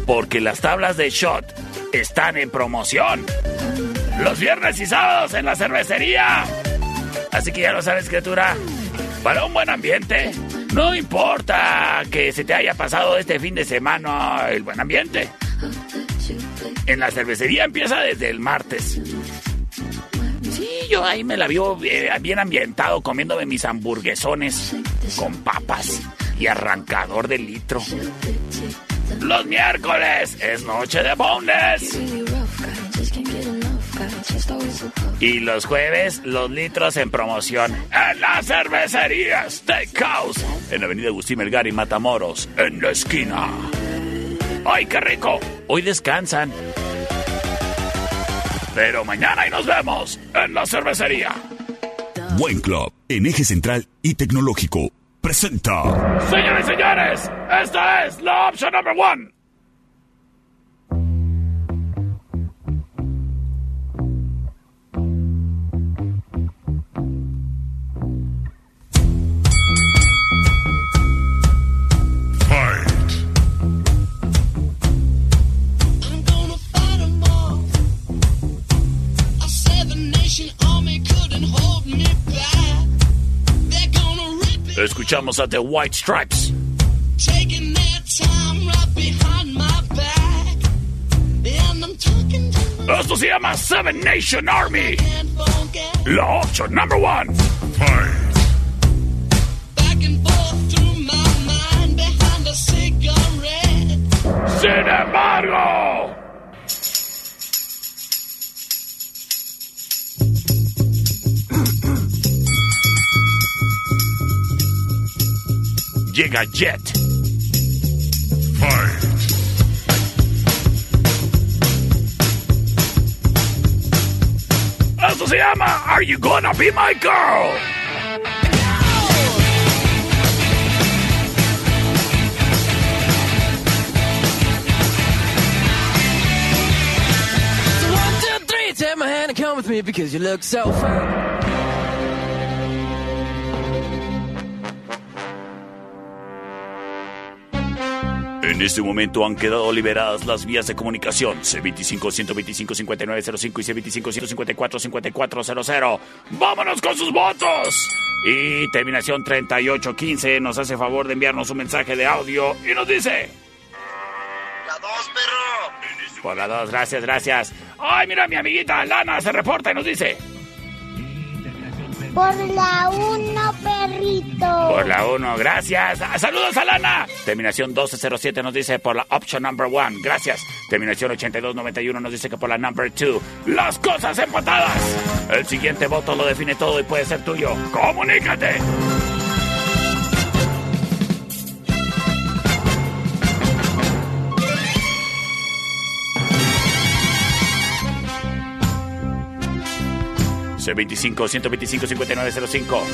Porque las tablas de shot están en promoción. Los viernes y sábados en la cervecería. Así que ya lo sabes, criatura. Para un buen ambiente, no importa que se te haya pasado este fin de semana el buen ambiente. En la cervecería empieza desde el martes. Sí, yo ahí me la vio eh, bien ambientado comiéndome mis hamburguesones con papas y arrancador de litro. Los miércoles es noche de boneless. Y los jueves, los litros en promoción en la cervecería Steakhouse, en la avenida Agustín Melgar y Matamoros, en la esquina. ¡Ay, qué rico! Hoy descansan. Pero mañana ahí nos vemos en la cervecería. Buen Club, en eje central y tecnológico, presenta. Señores y señores, esta es la opción number one. Escuchamos a The White Stripes. taking their time right behind my back. And I'm talking to my Esto se llama Seven Nation Army. La opción number one. Llega Jet. Fight! Esto se llama Are You Gonna Be My Girl? So one, two, three, take my hand and come with me because you look so fine. Este momento han quedado liberadas las vías de comunicación C25-125-5905 y C25-154-5400. ¡Vámonos con sus votos! Y terminación 3815 nos hace favor de enviarnos un mensaje de audio y nos dice... La dos, perro. Por la 2, gracias, gracias. Ay, mira, mi amiguita Lana se reporta y nos dice... Por la uno, perrito. Por la 1, gracias. Ah, Saludos a Lana. Terminación 1207 nos dice por la option number 1, gracias. Terminación 8291 nos dice que por la number 2. Las cosas empatadas. El siguiente voto lo define todo y puede ser tuyo. Comunícate. C25 125 5905.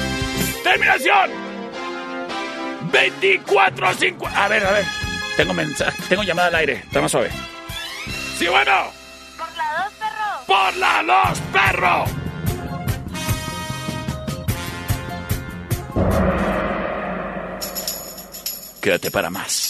Terminación 24 50. A ver, a ver. Tengo mensaje, tengo llamada al aire. Está más suave. Sí, bueno. Por la dos, perro. Por la 2, perro. Quédate para más.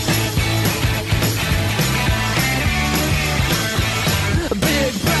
Hey,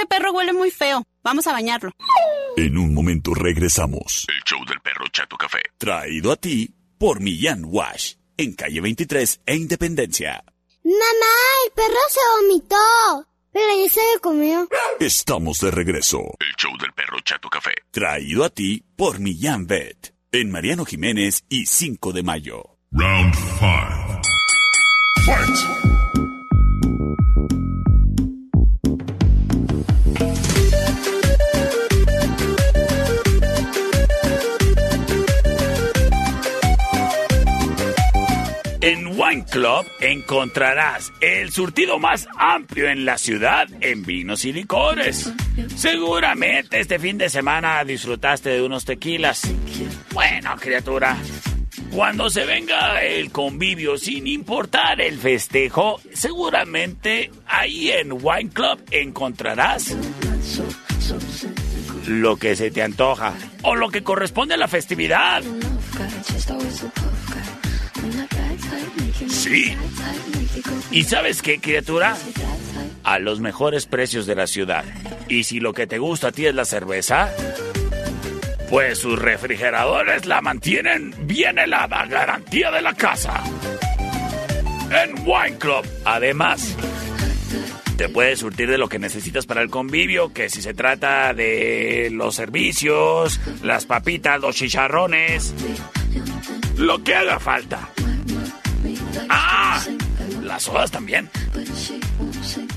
Ese perro huele muy feo. Vamos a bañarlo. En un momento regresamos. El show del perro Chato Café. Traído a ti por Millán Wash. En calle 23 e Independencia. Mamá, el perro se vomitó. Pero ya se lo comió. Estamos de regreso. El show del perro Chato Café. Traído a ti por Millán Vet. En Mariano Jiménez y 5 de mayo. Round 5. Fight! Wine Club encontrarás el surtido más amplio en la ciudad en vinos y licores. Seguramente este fin de semana disfrutaste de unos tequilas. Bueno, criatura, cuando se venga el convivio sin importar el festejo, seguramente ahí en Wine Club encontrarás lo que se te antoja o lo que corresponde a la festividad. Sí. ¿Y sabes qué, criatura? A los mejores precios de la ciudad. Y si lo que te gusta a ti es la cerveza, pues sus refrigeradores la mantienen bien helada, garantía de la casa. En Wine Club, además, te puedes surtir de lo que necesitas para el convivio, que si se trata de los servicios, las papitas, los chicharrones, lo que haga falta. ¡Ah! Las sodas también.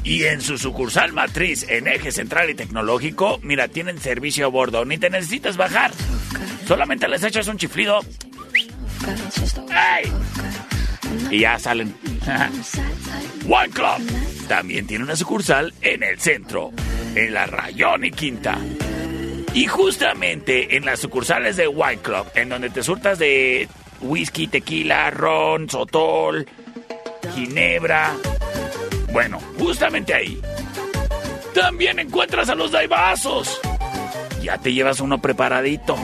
Y en su sucursal matriz en eje central y tecnológico, mira, tienen servicio a bordo. Ni te necesitas bajar. Solamente les echas un chiflido. ¡Ey! Y ya salen. One Club también tiene una sucursal en el centro. en la Rayón y Quinta. Y justamente en las sucursales de White Club, en donde te surtas de whisky, tequila, ron, sotol, ginebra. Bueno, justamente ahí. También encuentras a los daibazos. Ya te llevas uno preparadito.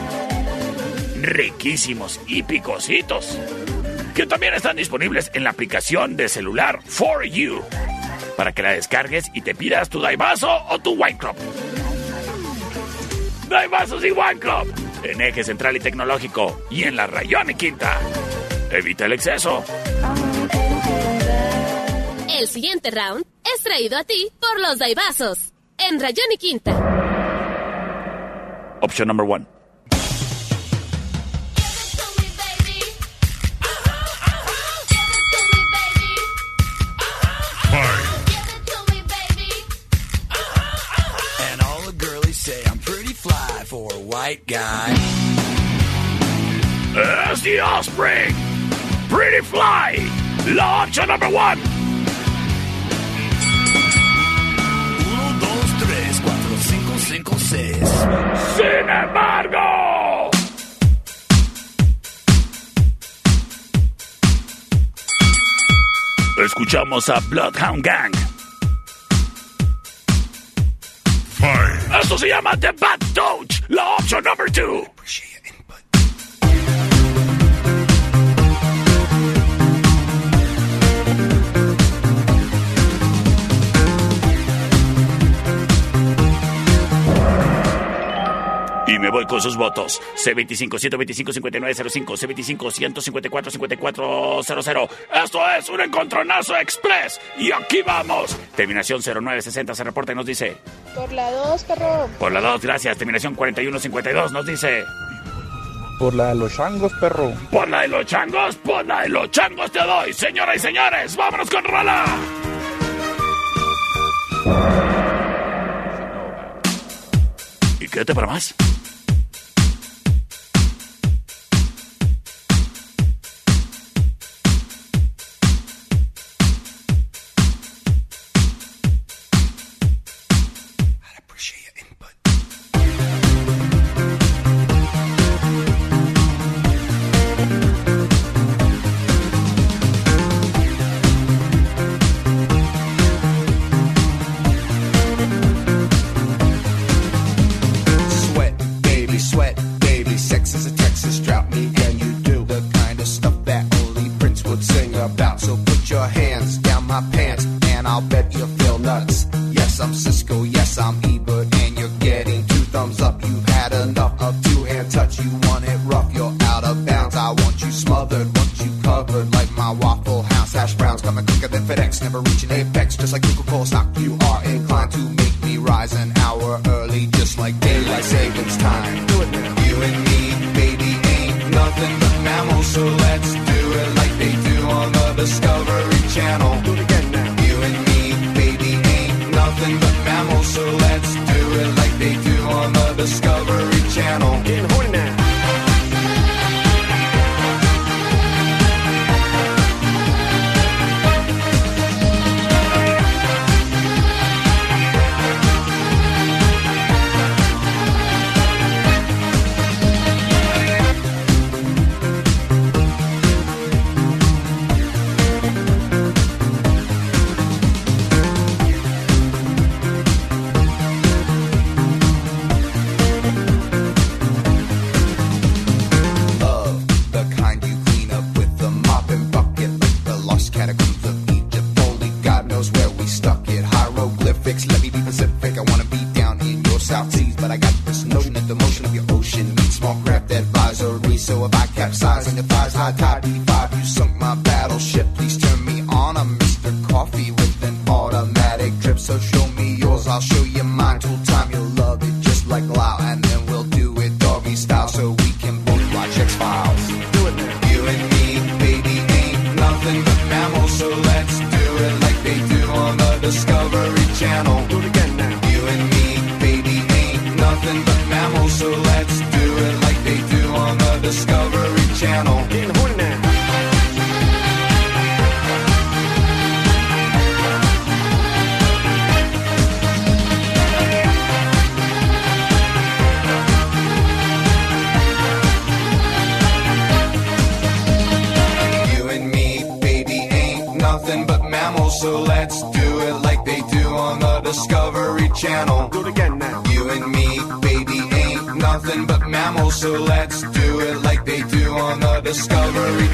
Riquísimos y picositos. Que también están disponibles en la aplicación de celular For You. Para que la descargues y te pidas tu daibazo o tu wine club. Daibazos y wine club. En eje central y tecnológico. Y en la rayón y quinta. Evita el exceso. El siguiente round es traído a ti por los Daibazos. En Rayón y Quinta. Option number one. White guy. As the offspring. Pretty fly. La option number one. Uno, dos, tres, cuatro, cinco, cinco, seis. Sin embargo. Escuchamos a Bloodhound Gang. Esto se llama The Bad Doge, la opción number two. Me voy con sus votos. C25 125 5905, C25 154 5400. Esto es un encontronazo express. Y aquí vamos. Terminación 0960 se reporta y nos dice. Por la 2, perro. Por la 2, gracias. Terminación 4152 nos dice. Por la de los changos, perro. Por la de los changos, por la de los changos te doy. Señoras y señores, vámonos con Rola. Y quédate para más.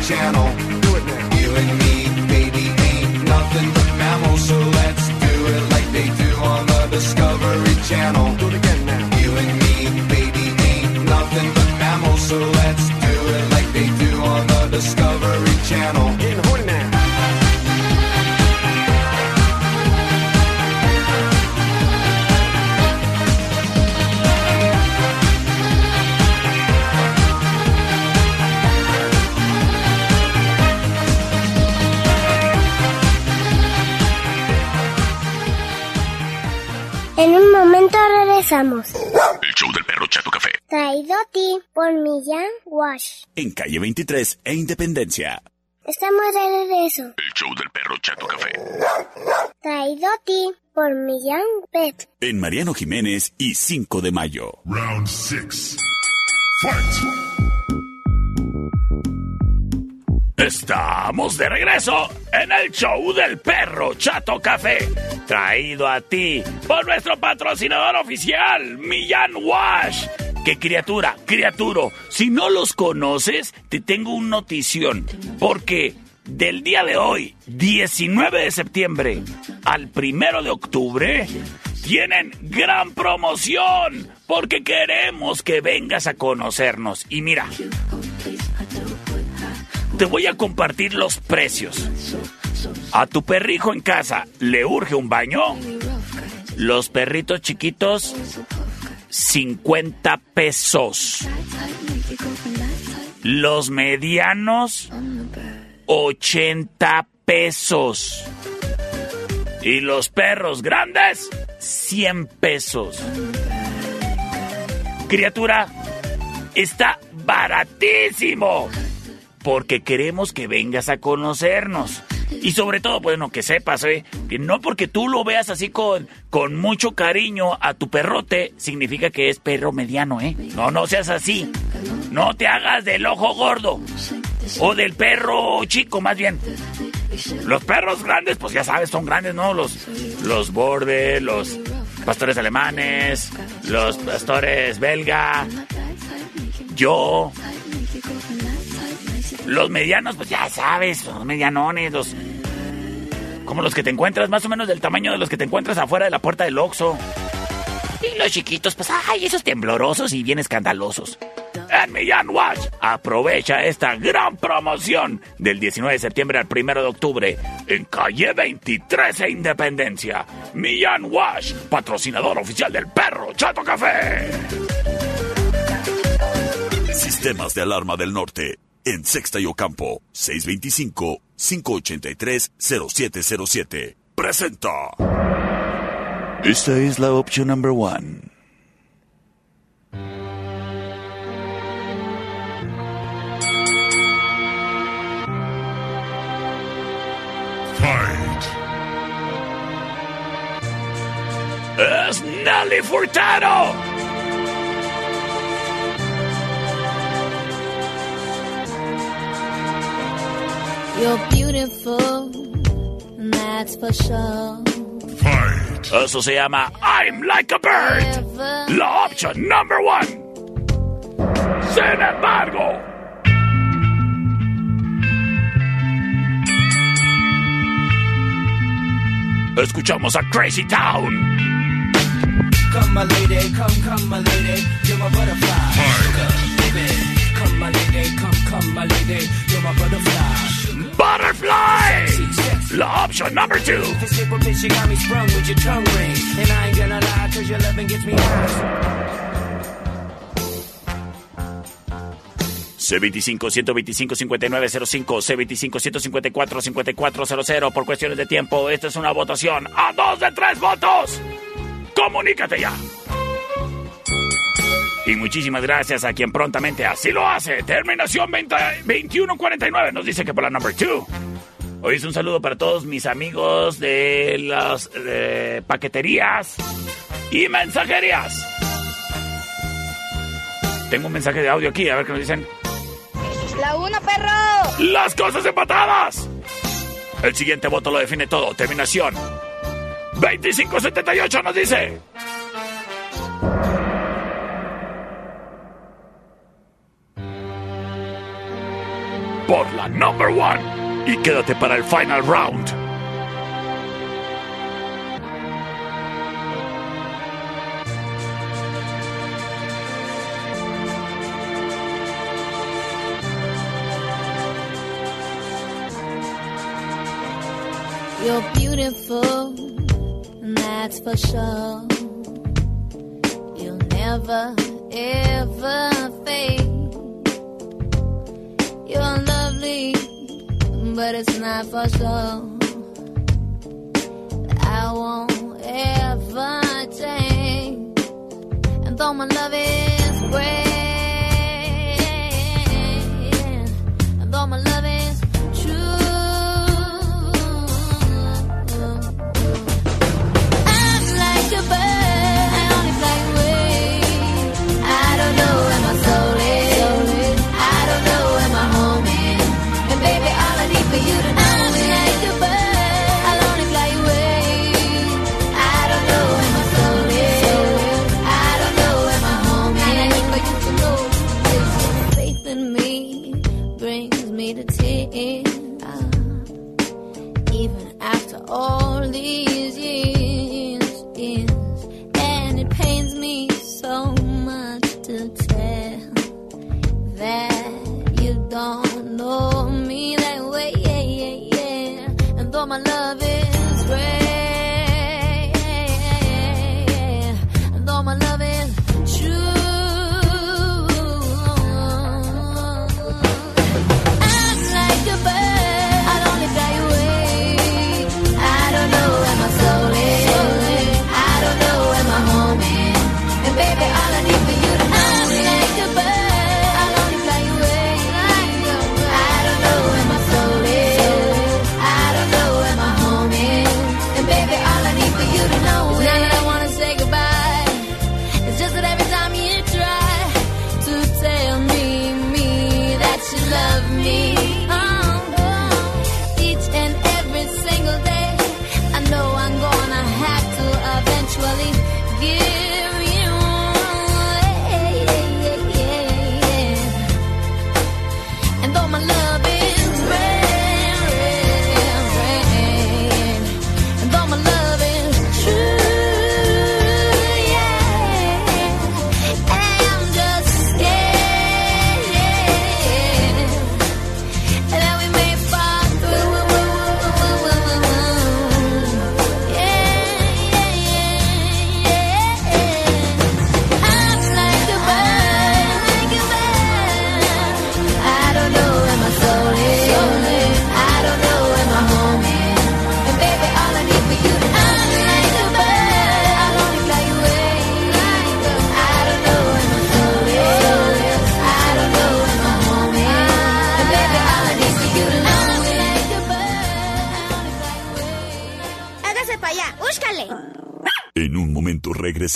Channel. Wash. En calle 23 e Independencia. Estamos de regreso. El show del perro Chato Café. Traído a ti por Millán Pet. En Mariano Jiménez y 5 de mayo. Round 6. Fight! Estamos de regreso en el show del perro Chato Café, traído a ti por nuestro patrocinador oficial, Millán Wash. ¡Qué criatura, criaturo! Si no los conoces, te tengo una notición, porque del día de hoy, 19 de septiembre, al primero de octubre, tienen gran promoción, porque queremos que vengas a conocernos. Y mira, te voy a compartir los precios. A tu perrijo en casa le urge un baño. Los perritos chiquitos, 50 pesos. Los medianos, 80 pesos. Y los perros grandes, 100 pesos. Criatura, está baratísimo porque queremos que vengas a conocernos. Y sobre todo, bueno, que sepas, ¿eh? que no porque tú lo veas así con, con mucho cariño a tu perrote, significa que es perro mediano, ¿eh? No, no seas así. No te hagas del ojo gordo. O del perro chico, más bien. Los perros grandes, pues ya sabes, son grandes, ¿no? Los, los border, los pastores alemanes, los pastores belga, yo, los medianos, pues ya sabes, los medianones, los. Como los que te encuentras, más o menos del tamaño de los que te encuentras afuera de la puerta del Oxxo. Y los chiquitos, pues, ay, esos temblorosos y bien escandalosos. En Millán Watch, aprovecha esta gran promoción del 19 de septiembre al 1 de octubre en calle 23 e Independencia. Millán Wash, patrocinador oficial del perro Chato Café. Sistemas de alarma del norte. En Sexta y Ocampo, 625-583-0707. Presenta. Esta es la opción number one. Fight! Es Nelly Furtado. You're beautiful, that's for sure. Fight! Eso se llama I'm Like a Bird. La opción number one. Sin embargo. Escuchamos a Crazy Town. Come, my lady, come, come, my lady, you're my butterfly. Sugar, baby, come, my lady, come, come, my lady, you're my butterfly. Butterfly. La opción number two. This April bitch, you got me sprung with your tongue ring. And I ain't gonna lie, cause your loving gets me high. C25-125-5905, C25-154-5400. Por cuestiones de tiempo, esta es una votación a dos de tres votos. Comunícate ya. Y muchísimas gracias a quien prontamente así lo hace. Terminación 20 2149 nos dice que por la number 2. Hoy es un saludo para todos mis amigos de las paqueterías y mensajerías. Tengo un mensaje de audio aquí, a ver qué nos dicen. La uno, perro. Las cosas empatadas. El siguiente voto lo define todo. Terminación. 2578 nos dice. Por la number one. Y quédate para el final round. You're beautiful, and that's for sure. You'll never, ever fade. You're lovely, but it's not for sure. I won't ever change. And though my love is great, yeah. And though my love is great,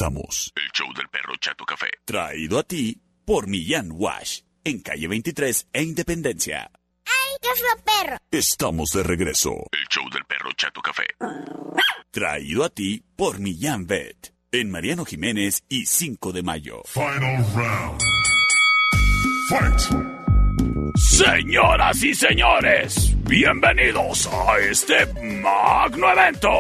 regresamos. El show del perro Chato Café. Traído a ti por Millán Wash. En calle 23 e Independencia. ¡Ay, qué feo perro! Estamos de regreso. El show del perro Chato Café. Traído a ti por Millán Vet. En Mariano Jiménez y 5 de mayo. Final round. Fight. Señoras y señores, bienvenidos a este magno evento,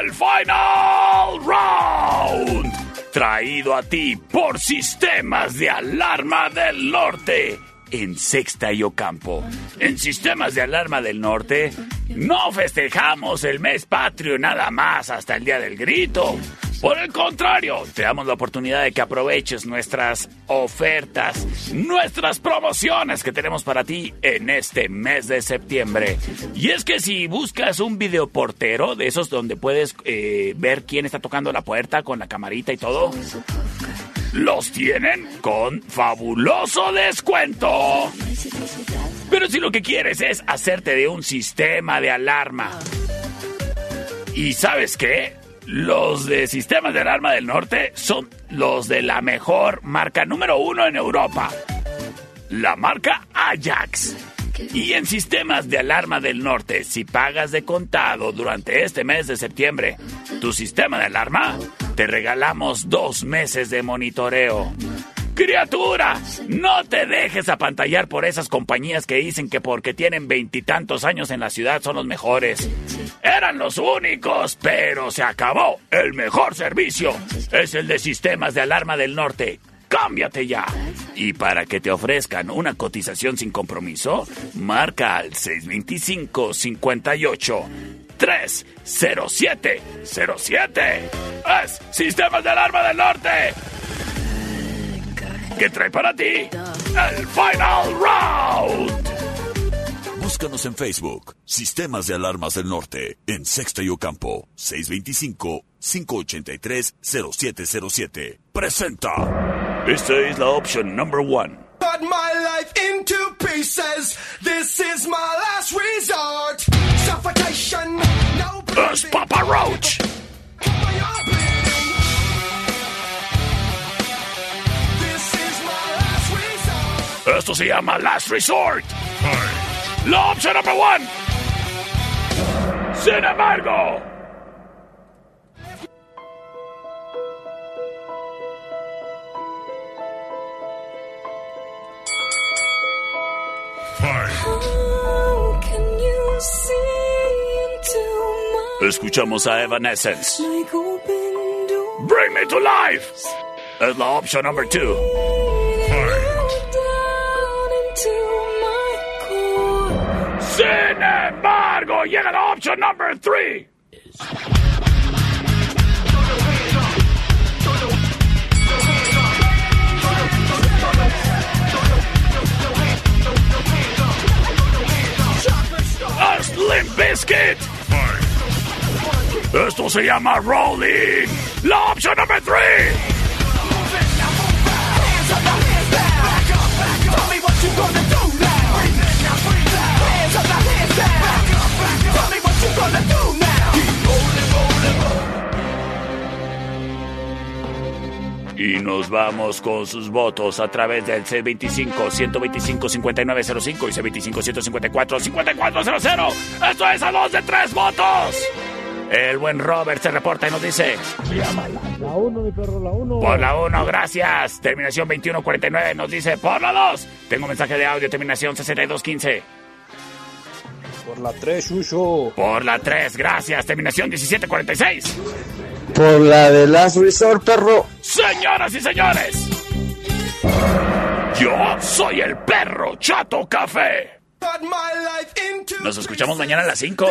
el Final Round, traído a ti por Sistemas de Alarma del Norte. En Sexta y Ocampo. En Sistemas de Alarma del Norte no festejamos el mes patrio nada más hasta el Día del Grito. Por el contrario, te damos la oportunidad de que aproveches nuestras ofertas, nuestras promociones que tenemos para ti en este mes de septiembre. Y es que si buscas un videoportero de esos donde puedes eh, ver quién está tocando la puerta con la camarita y todo, los tienen con fabuloso descuento. Pero si lo que quieres es hacerte de un sistema de alarma. ¿Y sabes qué? Los de sistemas de alarma del norte son los de la mejor marca número uno en Europa. La marca Ajax. Y en sistemas de alarma del norte, si pagas de contado durante este mes de septiembre tu sistema de alarma, te regalamos dos meses de monitoreo. Criatura, no te dejes apantallar por esas compañías que dicen que porque tienen veintitantos años en la ciudad son los mejores. Eran los únicos, pero se acabó. El mejor servicio es el de sistemas de alarma del norte. Cámbiate ya. Y para que te ofrezcan una cotización sin compromiso, marca al 625 58 307 07. Es Sistemas de Alarma del Norte. ¿Qué trae para ti? El Final Round. Búscanos en Facebook, Sistemas de Alarmas del Norte, en Sexta y Ocampo, 625-583-0707. Presenta. Esta es la opción number one. Cut my life into pieces. This is my last resort. Suffocation, no Es Papa Roach. Esto se llama Last Resort. La opción number one. Sin embargo. How can you see Escuchamos a Evanescence. Bring me to life. Es la opción number 2. So you got option number three is. Us Limp Biscuit. Esto se llama Rolling. La opción número 3. Y nos vamos con sus votos a través del C25-125-5905 y C25-154-5400. Esto es a dos de tres votos. El buen Robert se reporta y nos dice... La 1, mi perro, la 1. Por la 1, gracias. Terminación 2149 nos dice por la 2. Tengo mensaje de audio, terminación 6215. Por la 3, Shusho. Por la 3, gracias. Terminación 1746. Por la de Last Resort, perro. Señoras y señores, yo soy el perro Chato Café. My Nos escuchamos mañana a las 5.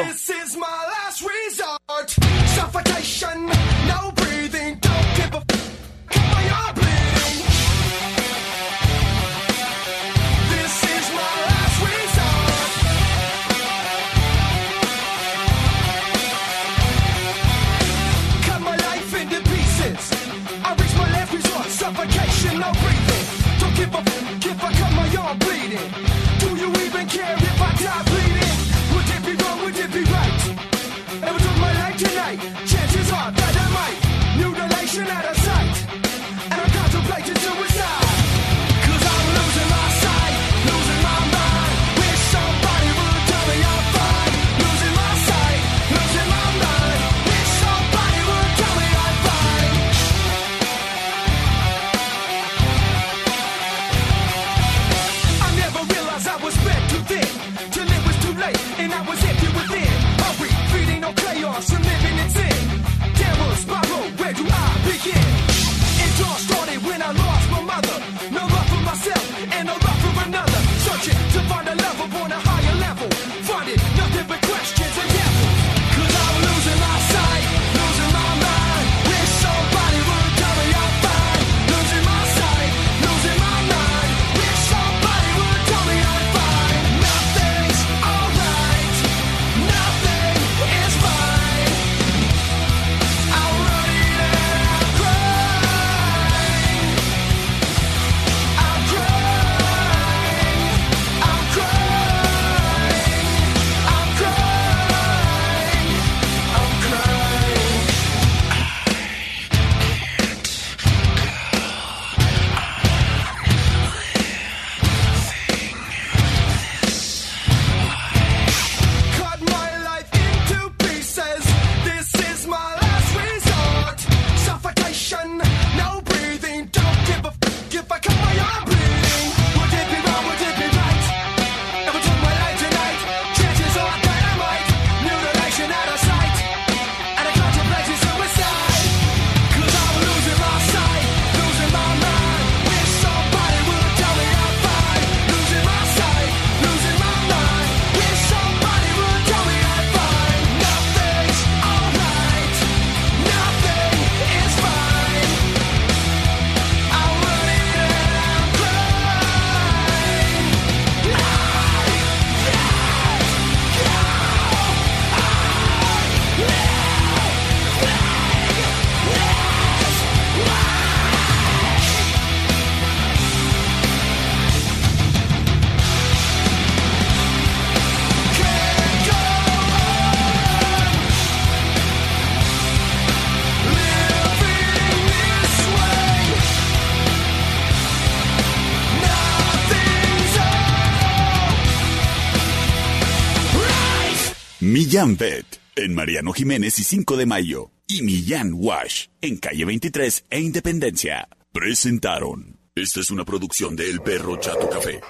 Millán Vet en Mariano Jiménez y 5 de Mayo y Millán Wash en calle 23 e Independencia presentaron. Esta es una producción de El Perro Chato Café.